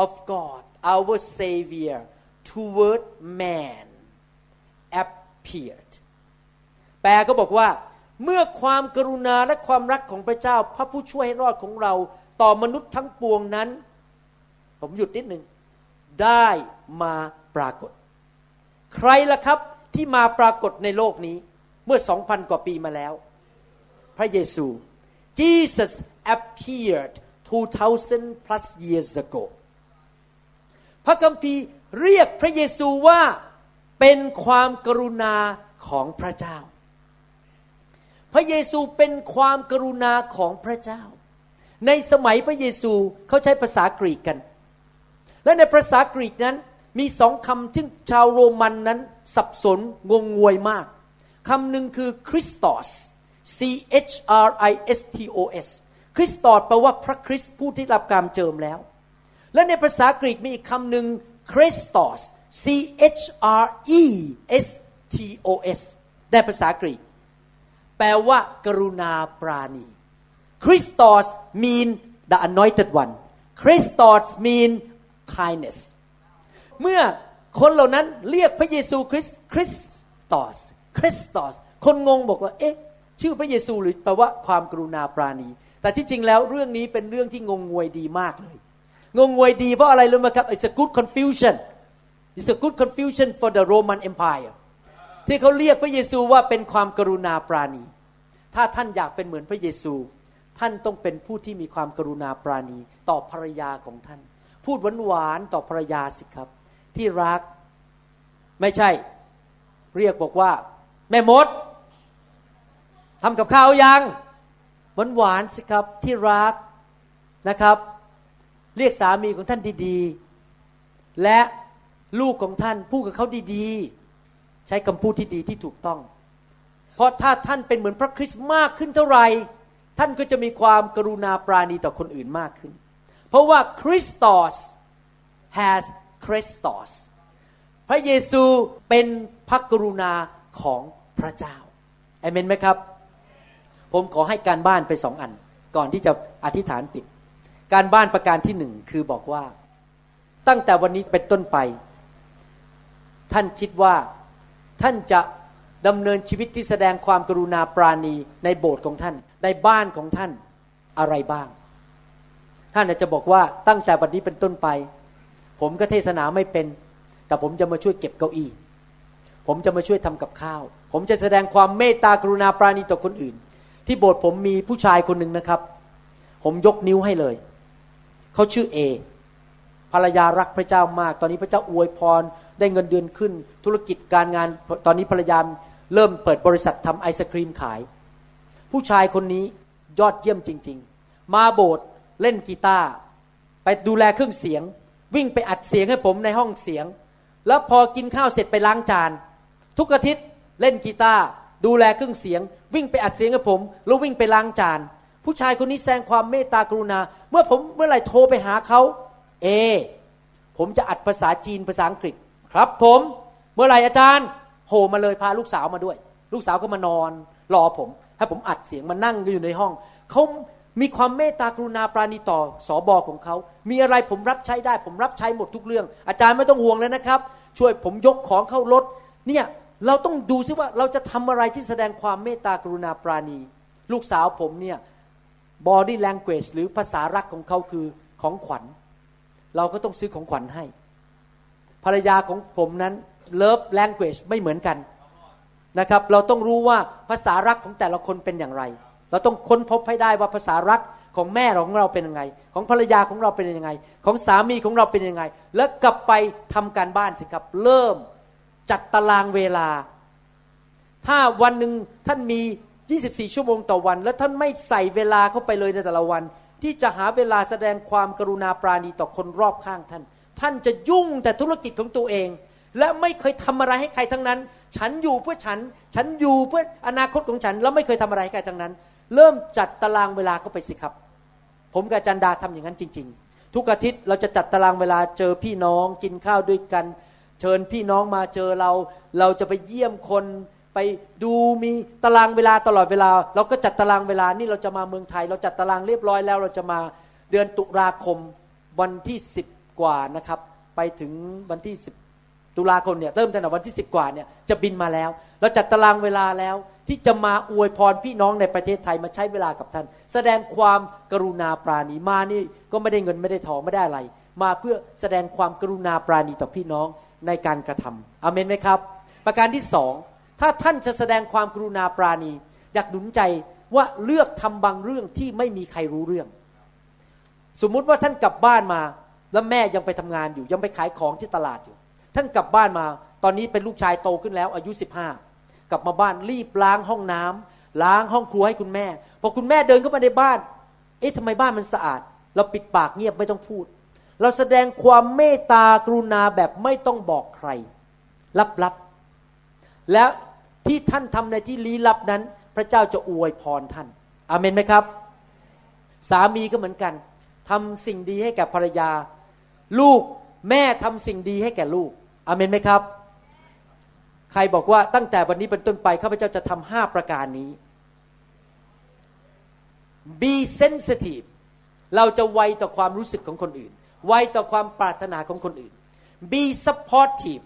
of God our Savior toward man appeared แปลก็บอกว่า เมื่อความกรุณาและความรักของพระเจ้า พระผู้ช่วยให้รอดของเราต่อมนุษย์ทั้งปวงนั้น ผมหยุดนิดหนึ่งได้มาปรากฏ ใครล่ะครับที่มาปรากฏในโลกนี้เมื่อสองพันกว่าปีมาแล้ว พระเยซู Jesus appeared 2,000 plus years ago พระคัมภีร์เรียกพระเยซูว่าเป็นความกรุณาของพระเจ้า พระเยซูเป็นความกรุณาของพระเจ้า ในสมัยพระเยซูเขาใช้ภาษากรีกกัน และในภาษากรีกนั้นมีสองคำที่ชาวโรมันนั้นสับสนงงงวยมากคำหนึ่งคือคริสตอส C H R I S T O S คริสตอสแปลว่าพระคริสต์ผู้ที่รับการเจิมแล้ว และในภาษากรีกมีอีกคำหนึ่งคริสตอส C H R E S T O S ในภาษากรีก แปลว่า กรุณาปราณีคริสตอส mean the anointed one คริสตอส mean kindness เมื่อคนเหล่านั้นเรียกพระเยซูคริสต์คริสตอสคริสตอสคนงงบอกว่า เอ๊ะ ชื่อพระเยซูหรือแปลว่าความกรุณาปราณี แต่ที่จริงแล้วเรื่องนี้เป็นเรื่องที่งงงวยดีมากเลย งงงวยดีเพราะอะไรรู้ไหมครับ it's a good confusion it's a good confusion for the Roman Empire ที่เขาเรียกพระเยซูว่าเป็นความกรุณาปราณี ถ้าท่านอยากเป็นเหมือนพระเยซู ท่านต้องเป็นผู้ที่มีความกรุณาปราณีต่อภรรยาของท่าน พูดหวานๆต่อภรรยาสิครับ ที่รักไม่ใช่ เรียกบอกว่า แม่มดทำกับข้าวยังหวานหวานสิครับที่รักนะครับ เรียกสามีของท่านดีๆ และลูกของท่านพูดกับเขาดีๆ ใช้คำพูดที่ดีที่ถูกต้อง เพราะถ้าท่านเป็นเหมือนพระคริสต์มากขึ้นเท่าไหร่ท่านก็จะมีความกรุณาปราณีต่อคนอื่นมากขึ้น เพราะว่าคริสตอส has Christos พระเยซูเป็นพระกรุณาของพระเจ้าเอเมนไหมครับ ผมขอให้การบ้านไปสองอัน ก่อนที่จะอธิษฐานปิด การบ้านประการที่หนึ่งคือบอกว่า ตั้งแต่วันนี้เป็นต้นไป ท่านคิดว่า ท่านจะดำเนินชีวิตที่แสดงความกรุณาปราณีในโบสถ์ของท่าน ในบ้านของท่านอะไรบ้าง ท่านอาจจะบอกว่าตั้งแต่วันนี้เป็นต้นไป ผมก็เทศนาไม่เป็น แต่ผมจะมาช่วยเก็บเก้าอี้ ผมจะมาช่วยทำกับข้าว ผมจะแสดงความเมตตากรุณาปราณีต่อคนอื่น ที่โบสถ์ผมมีผู้ชายคนหนึ่งนะครับ ผมยกนิ้วให้เลย เขาชื่อเอ ภรรยารักพระเจ้ามาก ตอนนี้พระเจ้าอวยพรได้เงินเดือนขึ้น ธุรกิจการงานตอนนี้ภรรยาเริ่มเปิดบริษัททำไอศครีมขาย ผู้ชายคนนี้ยอดเยี่ยมจริง ๆ มาโบสถ์เล่นกีตาร์ไปดูแลเครื่องเสียง วิ่งไปอัดเสียงให้ผมในห้องเสียง แล้วพอกินข้าวเสร็จไปล้างจาน ทุกอาทิตย์เล่นกีตาร์ดูแลเครื่องเสียง วิ่งไปอัดเสียงให้ผม แล้ววิ่งไปล้างจาน ผู้ชายคนนี้แสดงความเมตตากรุณา เมื่อผมเมื่อไหร่โทรไปหาเขา เอผมจะอัดภาษาจีนภาษาอังกฤษ ครับผมเมื่อไหร่อาจารย์โหมาเลยพาลูกสาวมาด้วย ลูกสาวก็มานอนรอผม ให้ผมอัดเสียงมานั่งอยู่ในห้องเขามีความเมตตากรุณาปราณีต่อสอบอของเขา มีอะไรผมรับใช้ได้ ผมรับใช้หมดทุกเรื่อง อาจารย์ไม่ต้องห่วงเลยนะครับ ช่วยผมยกของเข้ารถ เนี่ยเราต้องดูซิว่าเราจะทำอะไรที่แสดงความเมตตากรุณาปราณี ลูกสาวผมเนี่ย body language หรือภาษารักของเขาคือของขวัญ เราก็ต้องซื้อของขวัญให้ ภรรยาของผมนั้น love language ไม่เหมือนกันนะครับ เราต้องรู้ว่าภาษารักของแต่ละคนเป็นอย่างไร เราต้องค้นพบให้ได้ว่าภาษารักของแม่ของเราเป็นยังไง ของภรรยาของเราเป็นยังไง ของสามีของเราเป็นยังไง แล้วกลับไปทำการบ้านสิครับ เริ่มจัดตารางเวลา ถ้าวันหนึ่งท่านมี 24 ชั่วโมงต่อวัน แล้วท่านไม่ใส่เวลาเข้าไปเลยในแต่ละวัน ที่จะหาเวลาแสดงความกรุณาปราณีต่อคนรอบข้างท่าน ท่านจะยุ่งแต่ธุรกิจของตัวเอง และไม่เคยทำอะไรให้ใครทั้งนั้น ฉันอยู่เพื่อฉัน ฉันอยู่เพื่ออนาคตของฉัน แล้วไม่เคยทำอะไรให้ใครทั้งนั้น เริ่มจัดตารางเวลาเข้าไปสิครับ ผมกับจันดาทำอย่างนั้นจริง ๆ ทุกอาทิตย์เราจะจัดตารางเวลาเจอพี่น้องกินข้าวด้วยกัน เชิญพี่น้องมาเจอเรา เราจะไปเยี่ยมคน ดูมีตารางเวลาตลอดเวลา เราก็จัดตารางเวลานี่เราจะมาเมืองไทย เราจัดตารางเรียบร้อยแล้ว เราจะมาเดือนตุลาคมวันที่สิบกว่านะครับ ไปถึงวันที่สิบตุลาคมเนี่ยเริ่มตั้งแต่วันที่สิบกว่าเนี่ยจะบินมาแล้ว เราจัดตารางเวลาแล้วที่จะมาอวยพรพี่น้องในประเทศไทยมาใช้เวลากับท่าน แสดงความกรุณาปราณีมานี่ก็ไม่ได้เงินไม่ได้ทองไม่ได้อะไร มาเพื่อแสดงความกรุณาปราณีต่อพี่น้องในการกระทำอเมนไหมครับ ประการที่สอง ถ้าท่านจะแสดงความกรุณาปราณี อยากหนุนใจว่าเลือกทำบางเรื่องที่ไม่มีใครรู้เรื่อง สมมุติว่าท่านกลับบ้านมา แล้วแม่ยังไปทำงานอยู่ ยังไปขายของที่ตลาดอยู่ ท่านกลับบ้านมา ตอนนี้เป็นลูกชายโตขึ้นแล้ว อายุสิบห้ากลับมาบ้านรีบล้างห้องน้ำล้างห้องครัวให้คุณแม่ พอคุณแม่เดินเข้ามาในบ้าน เอ๊ะทำไมบ้านมันสะอาด เราปิดปากเงียบไม่ต้องพูด เราแสดงความเมตตากรุณาแบบไม่ต้องบอกใคร ลับๆแล้ว ที่ท่านทำในที่ลี้ลับนั้น พระเจ้าจะอวยพรท่านอาเมนไหมครับ สามีก็เหมือนกันทำสิ่งดีให้แก่ภรรยา ลูกแม่ทำสิ่งดีให้แก่ลูกอาเมนไหมครับ ใครบอกว่าตั้งแต่วันนี้เป็นต้นไปข้าพเจ้าจะทำห้าประการนี้ be sensitive เราจะไวต่อความรู้สึกของคนอื่น ไวต่อความปรารถนาของคนอื่น be supportive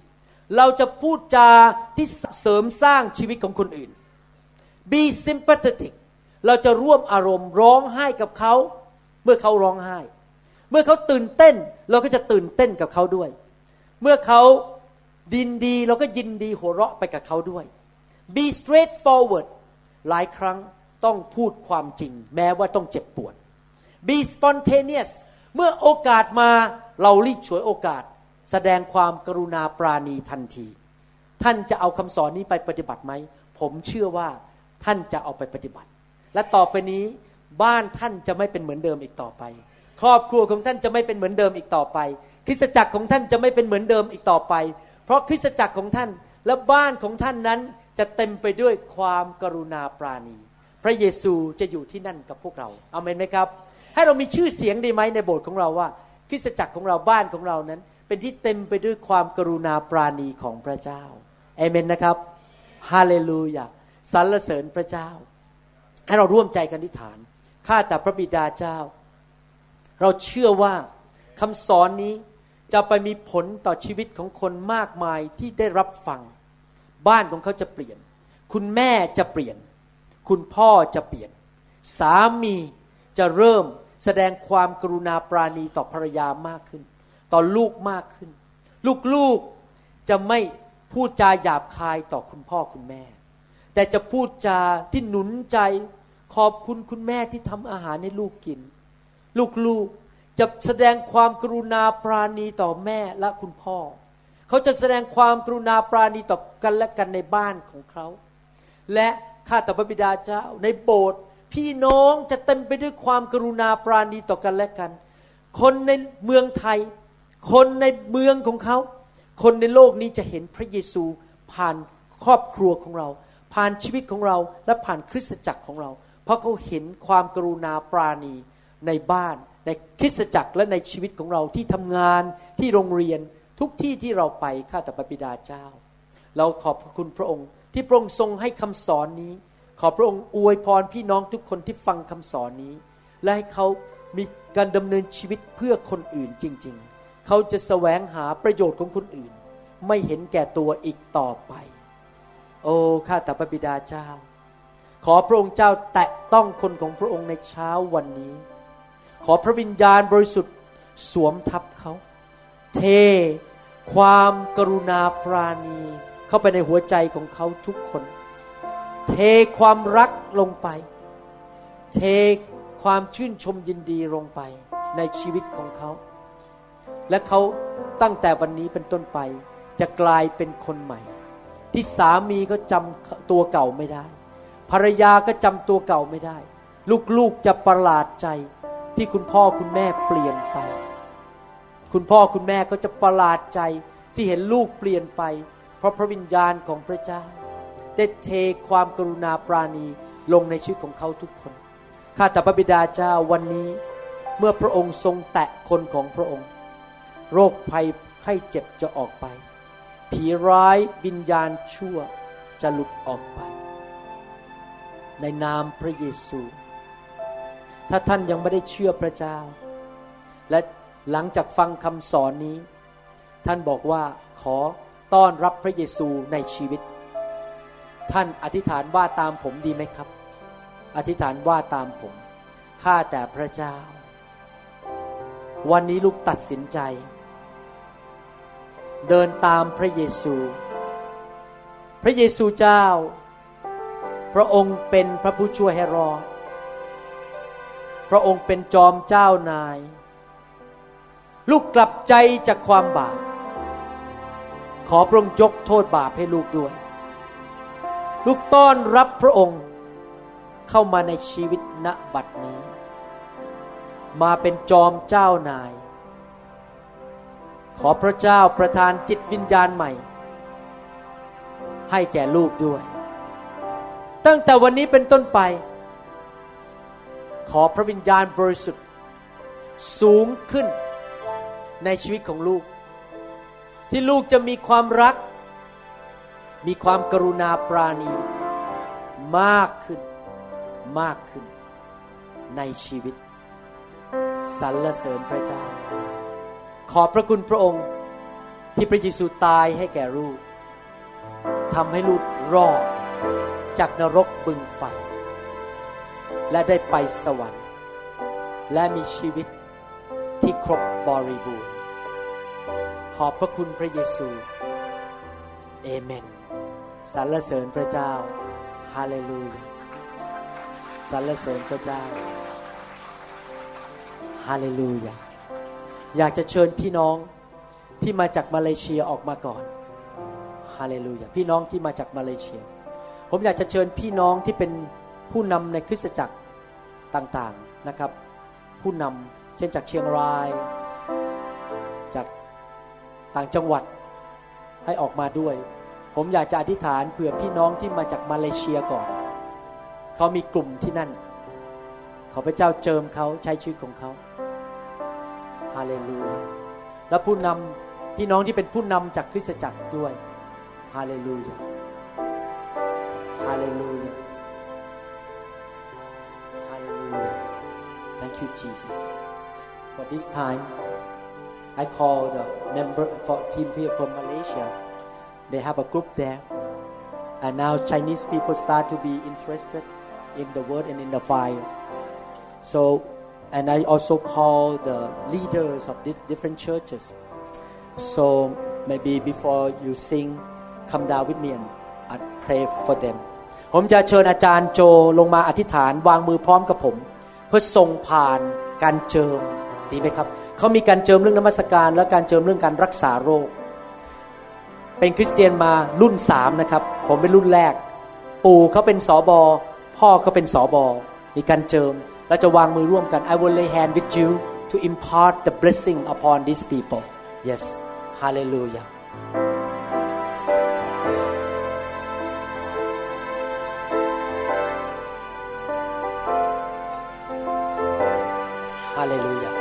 เราจะพูดจาที่เสริมสร้างชีวิตของคนอื่น be sympathetic เราจะร่วมอารมณ์ร้องไห้กับเขา เมื่อเขาร้องไห้ เมื่อเขาตื่นเต้น เราก็จะตื่นเต้นกับเขาด้วย เมื่อเขาดินดีเราก็ยินดีหัวเราะไปกับเขาด้วย be straightforward หลายครั้งต้องพูดความจริง แม้ว่าต้องเจ็บปวด be spontaneous เมื่อโอกาสมาเรารีบฉวยโอกาส แสดงความกรุณาปราณีทันที ท่านจะเอาคำสอนนี้ไปปฏิบัติไหม ผมเชื่อว่าท่านจะเอาไปปฏิบัติ และต่อไปนี้บ้านท่านจะไม่เป็นเหมือนเดิมอีกต่อไป ครอบครัวของท่านจะไม่เป็นเหมือนเดิมอีกต่อไป คริสตจักรของท่านจะไม่เป็นเหมือนเดิมอีกต่อไป เพราะคริสตจักรของท่านและบ้านของท่านนั้นจะเต็มไปด้วยความกรุณาปราณี พระเยซูจะอยู่ที่นั่นกับพวกเราเอาเมนไหมครับ ให้เรามีชื่อเสียงดีไหมในโบสถ์ของเราว่าคริสตจักรของเราบ้านของเรานั้น เป็นที่เต็มไปด้วยความกรุณาปราณีของพระเจ้าเอเมนนะครับฮาเลลูยาสรรเสริญพระเจ้า ให้เราร่วมใจกันทิฐานข้าแต่พระบิดาเจ้า เราเชื่อว่าคำสอนนี้จะไปมีผลต่อชีวิตของคนมากมายที่ได้รับฟัง บ้านของเขาจะเปลี่ยน คุณแม่จะเปลี่ยน คุณพ่อจะเปลี่ยน สามีจะเริ่มแสดงความกรุณาปราณีต่อภรรยามากขึ้น ต่อลูกมากขึ้น ลูกๆจะไม่พูดจาหยาบคายต่อคุณพ่อคุณแม่ แต่จะพูดจาที่หนุนใจขอบคุณคุณแม่ที่ทำอาหารให้ลูกกิน ลูกๆจะแสดงความกรุณาปราณีต่อแม่และคุณพ่อ เขาจะแสดงความกรุณาปราณีต่อกันและกันในบ้านของเขา และข้าแต่พระบิดาเจ้าในโบสถ์พี่น้องจะเต็มไปด้วยความกรุณาปราณีต่อกันและกัน คนในเมืองไทย คนในเมืองของเขา คนในโลกนี้จะเห็นพระเยซูผ่านครอบครัวของเรา ผ่านชีวิตของเราและผ่านคริสตจักรของเรา เพราะเขาเห็นความกรุณาปราณีในบ้าน ในคริสตจักรและในชีวิตของเราที่ทำงานที่โรงเรียนทุกที่ที่เราไปข้าแต่พระบิดาเจ้า เราขอบคุณพระองค์ ที่พระองค์ทรงให้คำสอนนี้ ขอพระองค์อวยพรพี่น้องทุกคนที่ฟังคำสอนนี้ และให้เขามีการดำเนินชีวิตเพื่อคนอื่นจริง ๆ เขาจะแสวงหาประโยชน์ของคนอื่น ไม่เห็นแก่ตัวอีกต่อไป โอ้ข้าแต่พระบิดาเจ้า ขอพระองค์เจ้าแตะต้องคนของพระองค์ในเช้าวันนี้ ขอพระวิญญาณบริสุทธิ์สวมทับเขา เท ความกรุณาปราณี เข้าไปในหัวใจของเขาทุกคน เทความรักลงไป เทความชื่นชมยินดีลงไปในชีวิตของเขา และเขาตั้งแต่วันนี้เป็นต้นไป จะกลายเป็นคนใหม่ ที่สามีก็จำตัวเก่าไม่ได้ ภรรยาก็จำตัวเก่าไม่ได้ ลูกๆจะประหลาดใจที่คุณพ่อคุณแม่เปลี่ยนไป คุณพ่อคุณแม่ก็จะประหลาดใจที่เห็นลูกเปลี่ยนไป เพราะพระวิญญาณของพระเจ้าได้เทความกรุณาปราณีลงในชีวิตของเขาทุกคนข้าแต่พระบิดาเจ้าวันนี้ เมื่อพระองค์ทรงแตะคนของพระองค์ โรคภัยไข้เจ็บจะออกไป ผีร้ายวิญญาณชั่วจะหลุดออกไป ในนามพระเยซู ถ้าท่านยังไม่ได้เชื่อพระเจ้า และหลังจากฟังคำสอนนี้ ท่านบอกว่าขอต้อนรับพระเยซูในชีวิต ท่านอธิษฐานว่าตามผมดีไหมครับ อธิษฐานว่าตามผมข้าแต่พระเจ้า วันนี้ลูกตัดสินใจ เดินตามพระเยซู พระเยซูเจ้า พระองค์เป็นพระผู้ช่วยให้รอด พระองค์เป็นจอมเจ้านาย ลูกกลับใจจากความบาป ขอพระองค์ยกโทษบาปให้ลูกด้วย ลูกต้อนรับพระองค์เข้ามาในชีวิตณบัดนี้ มาเป็นจอมเจ้านาย ขอพระเจ้าประทานจิตวิญญาณใหม่ ให้แก่ลูกด้วย ตั้งแต่วันนี้เป็นต้นไป ขอพระวิญญาณบริสุทธิ์ สูงขึ้นในชีวิตของลูก ที่ลูกจะมีความรัก มีความกรุณาปราณี มากขึ้นมากขึ้นในชีวิตสรรเสริญพระเจ้า ขอบพระคุณพระองค์ที่พระเยซูตายให้แก่ลูกทำให้ลูกรอดจากนรกบึงไฟ และได้ไปสวรรค์ และมีชีวิตที่ครบบริบูรณ์ ขอบพระคุณพระเยซูเอเมนสรรเสริญพระเจ้าฮาเลลูยาสรรเสริญพระเจ้าฮาเลลูยา อยากจะเชิญพี่น้องที่มาจากมาเลเซียออกมาก่อนฮาเลลูยาพี่น้องที่มาจากมาเลเซีย ผมอยากจะเชิญพี่น้องที่เป็นผู้นำในคริสตจักรต่างๆนะครับ ผู้นำเช่นจากเชียงราย จากต่างจังหวัดให้ออกมาด้วย ผมอยากจะอธิษฐานเผื่อพี่น้องที่มาจากมาเลเซียก่อน เขามีกลุ่มที่นั่น ขอพระเจ้าเจิมเขาใช้ชีวิตของเขา ฮาเลลูยาและผู้นำพี่น้องที่เป็นผู้นำจากคริสตจักรด้วยฮาเลลูยาฮาเลลูยาฮาเลลูยา Thank you Jesus for this time I call the member for team here from Malaysia they have a group there and now Chinese people start to be interested in the word and in the fire. So, and I also call the leaders of the different churches. So maybe before you sing, come down with me and I pray for them. ผมจะเชิญอาจารย์โจลงมาอธิษฐานวางมือพร้อมกับผม เพื่อส่งผ่านการเจิมดีไหมครับเขามีการเจิมเรื่องนมัสการ และการเจิมเรื่องการรักษาโรค เป็นคริสเตียนมารุ่นสามนะครับ ผมเป็นรุ่นแรก ปู่เขาเป็นสอบอพ่อเขาเป็นสอบอมีการเจิม เราจะวางมือร่วมกัน I will lay hand with you to impart the blessing upon these people yes hallelujah hallelujah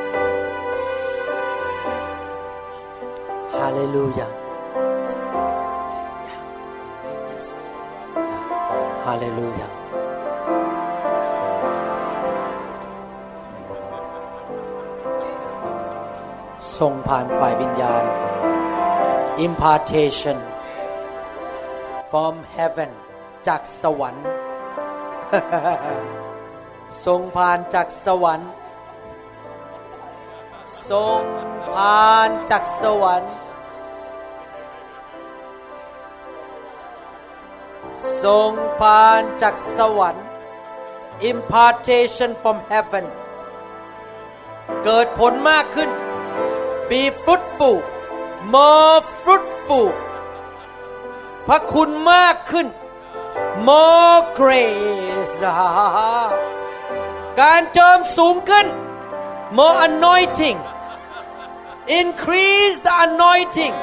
hallelujah yes hallelujah ส่งผ่านฝ่ายวิญญาณ impartation from heaven จากสวรรค์ส่งผ่านจากสวรรค์ส่งผ่านจากสวรรค์ส่งผ่านจากสวรรค์ impartation from heaven เกิดผลมากขึ้น be fruitful more fruitful พระคุณมากขึ้น more grace การเจิมสูงขึ้น more anointing increase the anointing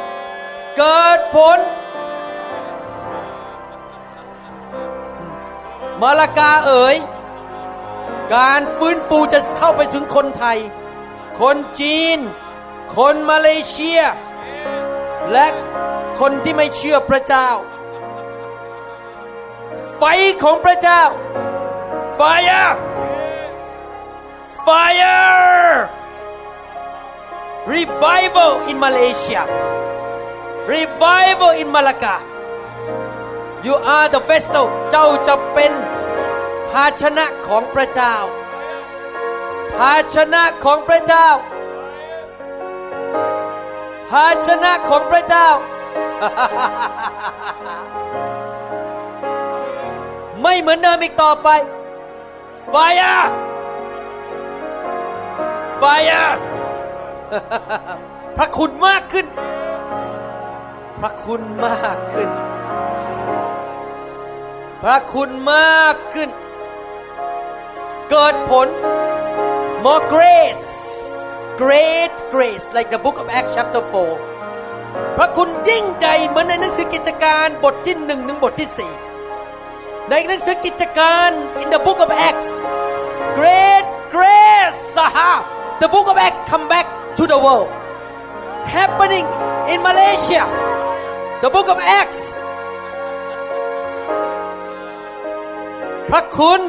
เกิดผล มาลากาเอ๋ย การฟื้นฟูจะเข้าไปถึงคนไทย คนจีน คนมาเลเซีย และคนที่ไม่เชื่อพระเจ้า ไฟของพระเจ้า fire fire revival in Malaysia revival in Malacca you are the vessel เจ้าจะเป็นภาชนะของพระเจ้า ภาชนะของพระเจ้า ภาชนะของพระเจ้า ไม่เหมือนเดิมอีกต่อไป Fire Fire พระคุณมากขึ้น พระคุณมากขึ้น พระคุณมากขึ้น เกิดผล more grace great grace like the book of Acts chapter 4 พระคุณยิ่งใหญ่เหมือนในหนังสือกิจการบทที่หนึ่งถึงบทที่สี่ในหนังสือกิจการ in the book of Acts great grace the book of Acts come back to the world happening in Malaysia the book of Acts พระคุณ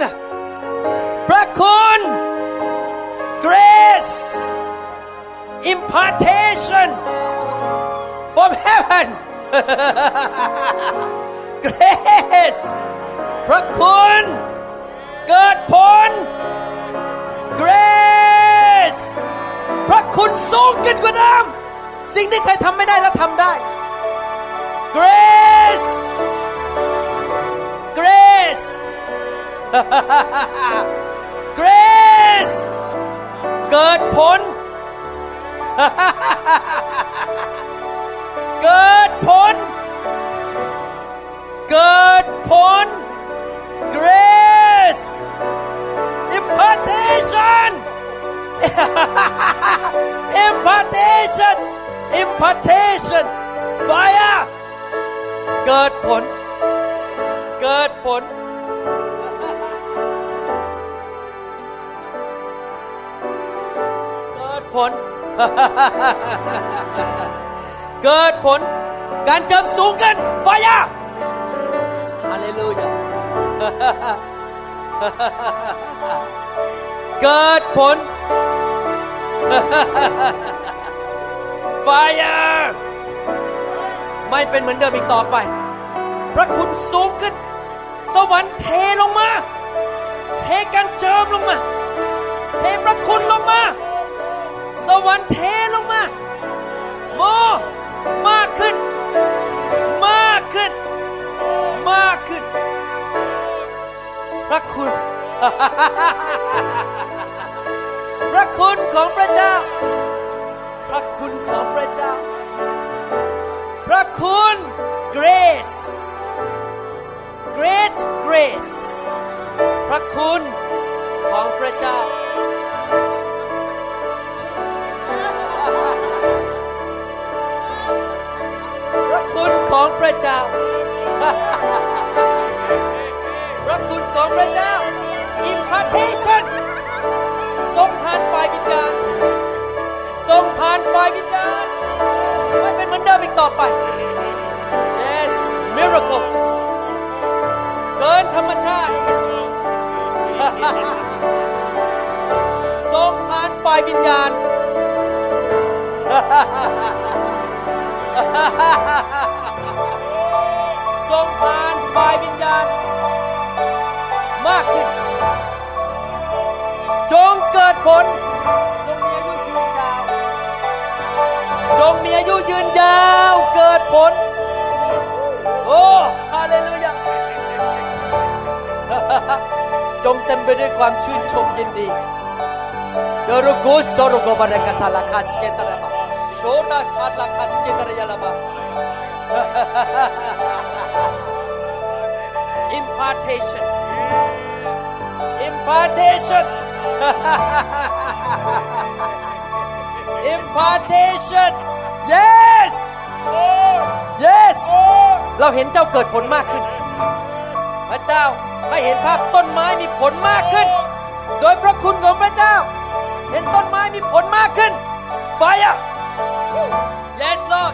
พระคุณ grace impartation from heaven grace พระคุณเกิดผล grace พระคุณสูงขึ้นกว่าเดิมสิ่งที่เคยทำไม่ได้แล้วทำได้ grace grace grace เกิดผล เกิดผล เกิดผล grace impartation <laughs> impartation impartation fire เกิดผล เกิดผล <laughs> เกิดผล เกิดผลการเจิมสูงขึ้นไฟยาฮาเลลูยาเกิดผลไฟยาไม่เป็นเหมือนเดิมอีกต่อไป พระคุณสูงขึ้น สวรรค์เทลงมา เทการเจิมลงมา เทพระคุณลงมา สวรรค์เทลงมาโมมากขึ้น มากขึ้น มากขึ้น พระคุณ พระคุณของพระเจ้า พระคุณของพระเจ้า พระคุณ grace great grace พระคุณของพระเจ้า คุณของพระเจ้า พระคุณของพระเจ้า impartation ทรงผ่านฝ่ายวิญญาณทรงผ่านฝ่ายวิญญาณไม่เป็นเหมือนเดิมอีกต่อไป yes miracles เกินธรรมชาติทรงผ่านฝ่ายวิญญาณ ทรงผ่านฝ่ายวิญญาณ มากขึ้น จงเกิดผล จงมีอายุยืนยาว จงมีอายุยืนยาว เกิดผล โอ้ฮาเลลูยาจงเต็มไปด้วยความชื่นชมยินดีโดรุ กุสโรโกบาระกาตาลาคาสเกตระบาโชราชาลาคาสเกตระยาลาบา impartation impartation impartation yes yes เราเห็นเจ้าเกิดผลมากขึ้น พระเจ้าให้เห็นภาพต้นไม้มีผลมากขึ้น โดยพระคุณของพระเจ้า เห็นต้นไม้มีผลมากขึ้นไฟอะ yes Lord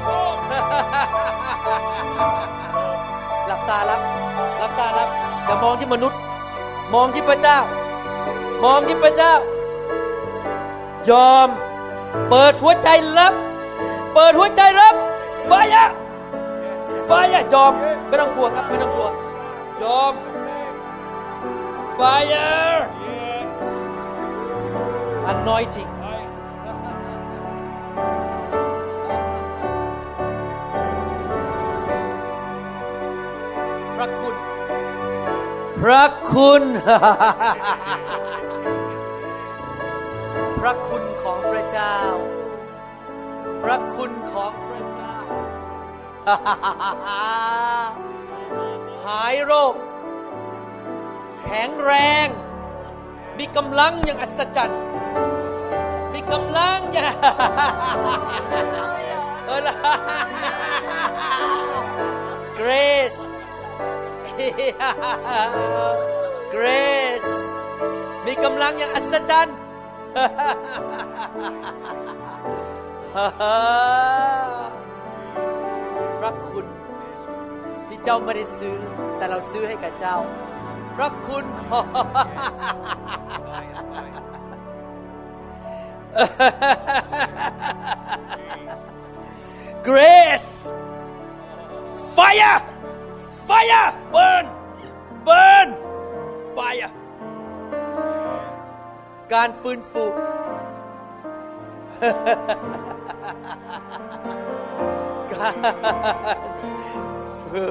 หลับตารับหลับตารับอย่ามองที่มนุษย์ มองที่พระเจ้า มองที่พระเจ้า ยอม เปิดหัวใจรับ เปิดหัวใจรับไฟอะไฟอะยอมไม่ต้องกลัวครับไม่ต้องกลัวยอม Fire anointing พระคุณ พระคุณของพระเจ้า พระคุณของพระเจ้า หายโรค แข็งแรง มีกำลังอย่างอัศจรรย์ มีกำลังอย่างเออละ Grace Grace มีกำลังอย่างอัศจรรย์รักคุณที่เจ้าไม่ได้ซื้อ แต่เราซื้อให้กับเจ้า พระคุณของ Grace Fire Fire Burn Burn Fire การฟื้นฟู การฟื้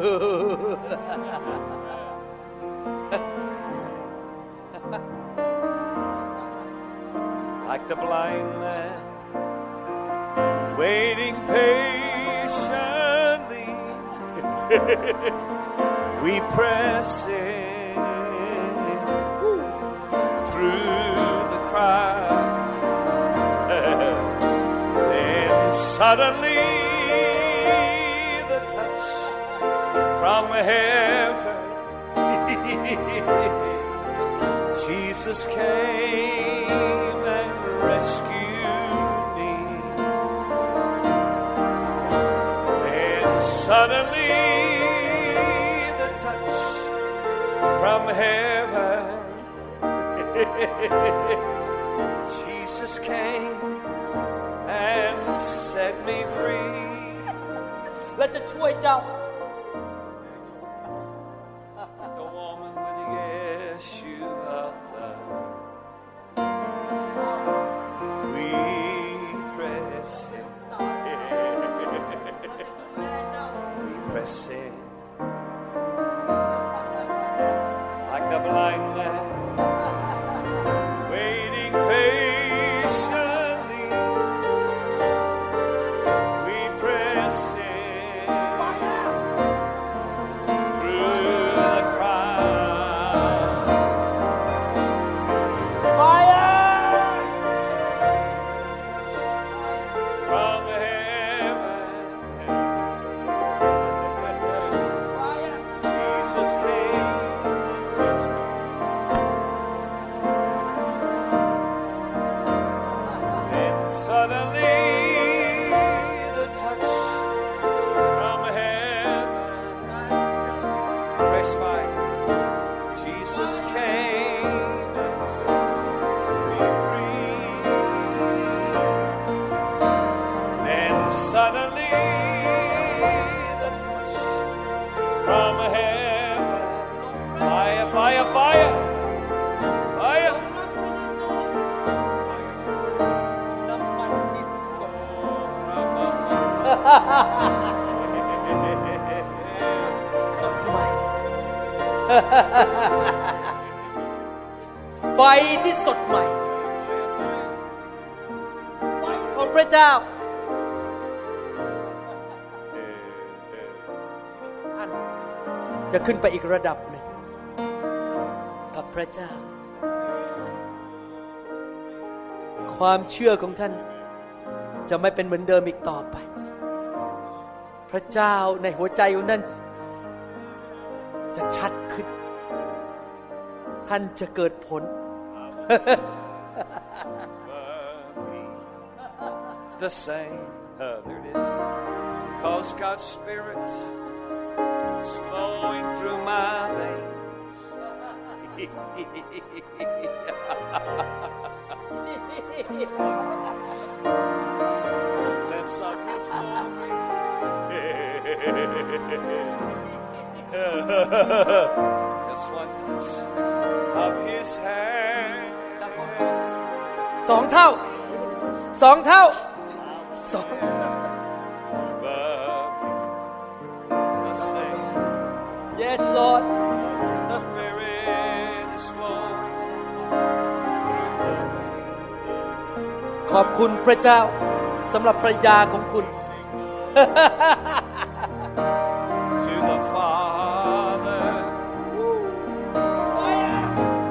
น like the blind man waiting patiently. <laughs> we press in through the crowd. then suddenly the touch from heaven. <laughs> Jesus came heaven. <laughs> Jesus came and set me free. Let the joy out. From heaven, fire, fire, fire, fire. ไฟที่สดใหม่ ไฟของพระเจ้า จะขึ้นไปอีกระดับหนึ่ง กับพระเจ้า ความเชื่อของท่านจะไม่เป็นเหมือนเดิมอีกต่อไป พระเจ้าในหัวใจของนั้นจะชัดขึ้น ท่านจะเกิดผล the same. Uh, there it is. Cause God's Spirit is flowing through my veins. Glimpse of His glory. Just one touch of His hand. สองเท่า สองเท่า สอง yes Lord The Spirit is flowing through my veins. ขอบคุณพระเจ้าสำหรับภรรยาของคุณ To the Father.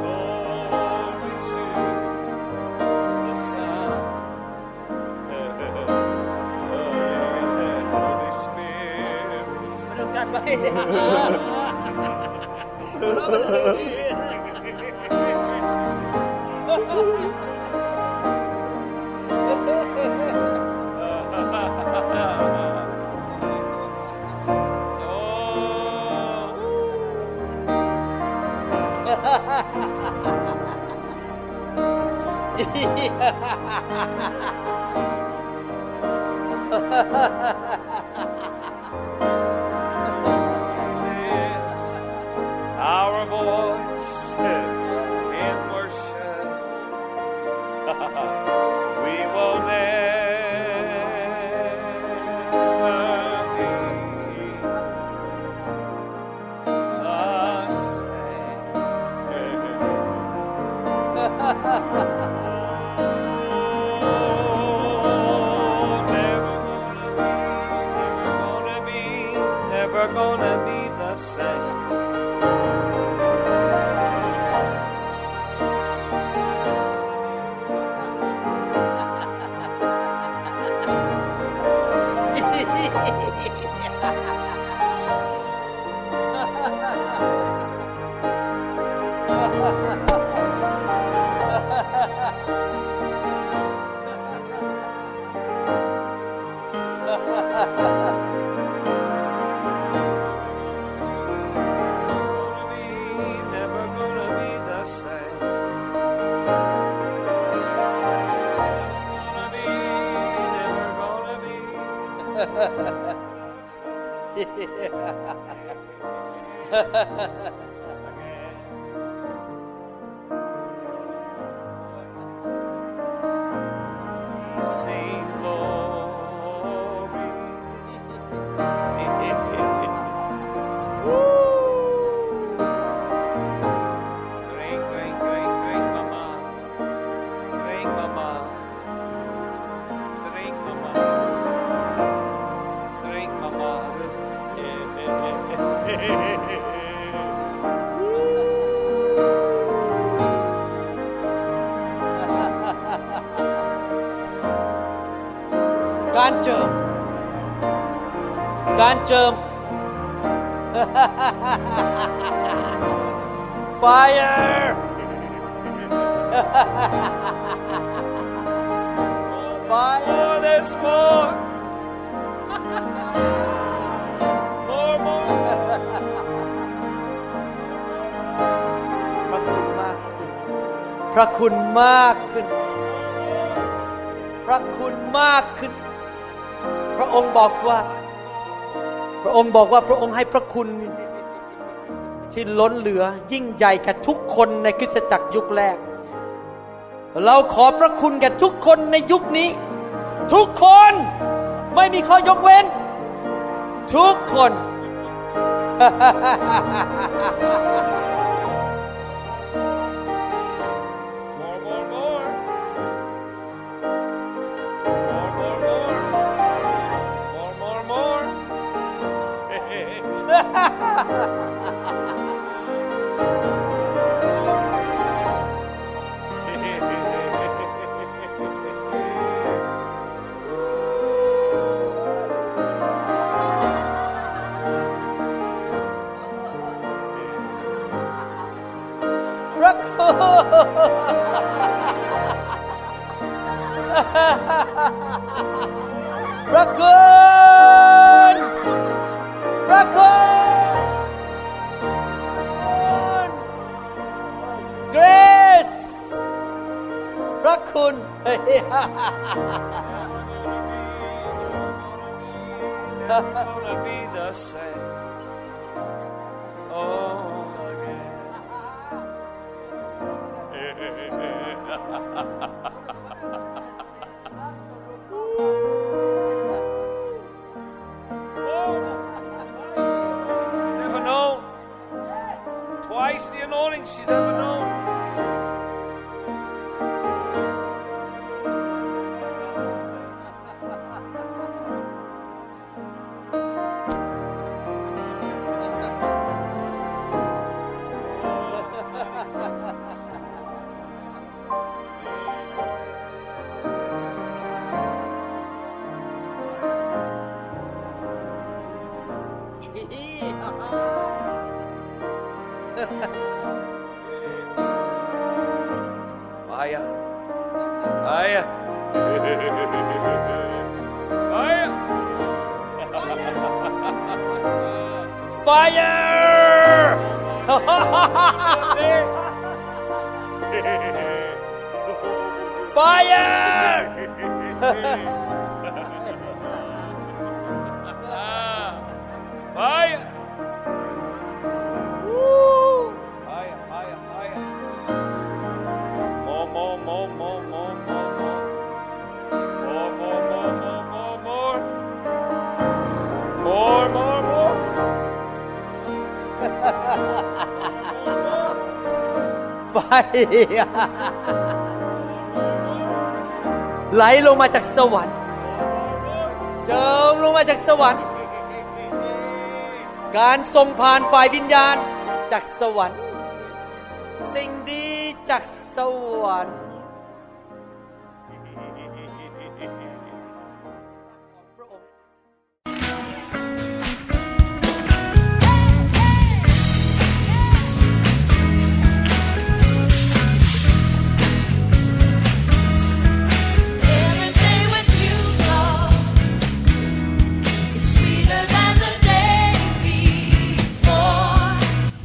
Glory to the Son. Holy Spirit. ไม่ต้องการไว้ 哈哈哈哈哈哈！哈哈哈哈哈。 มากขึ้น พระคุณมากขึ้น พระองค์บอกว่า พระองค์บอกว่าพระองค์ให้พระคุณที่ล้นเหลือยิ่งใหญ่แก่ทุกคนในคริสตจักรยุคแรก เราขอพระคุณแก่ทุกคนในยุคนี้ ทุกคนไม่มีข้อยกเว้น ทุกคน Raccoon! Raccoon! คุณ gonna be the same. Oh. <laughs> Twice the anointing she's ever ไฟไหลลงมาจากสวรรค์เจิมลงมาจากสวรรค์ การทรงผ่านฝ่ายวิญญาณจากสวรรค์ สิ่งดีจากสวรรค์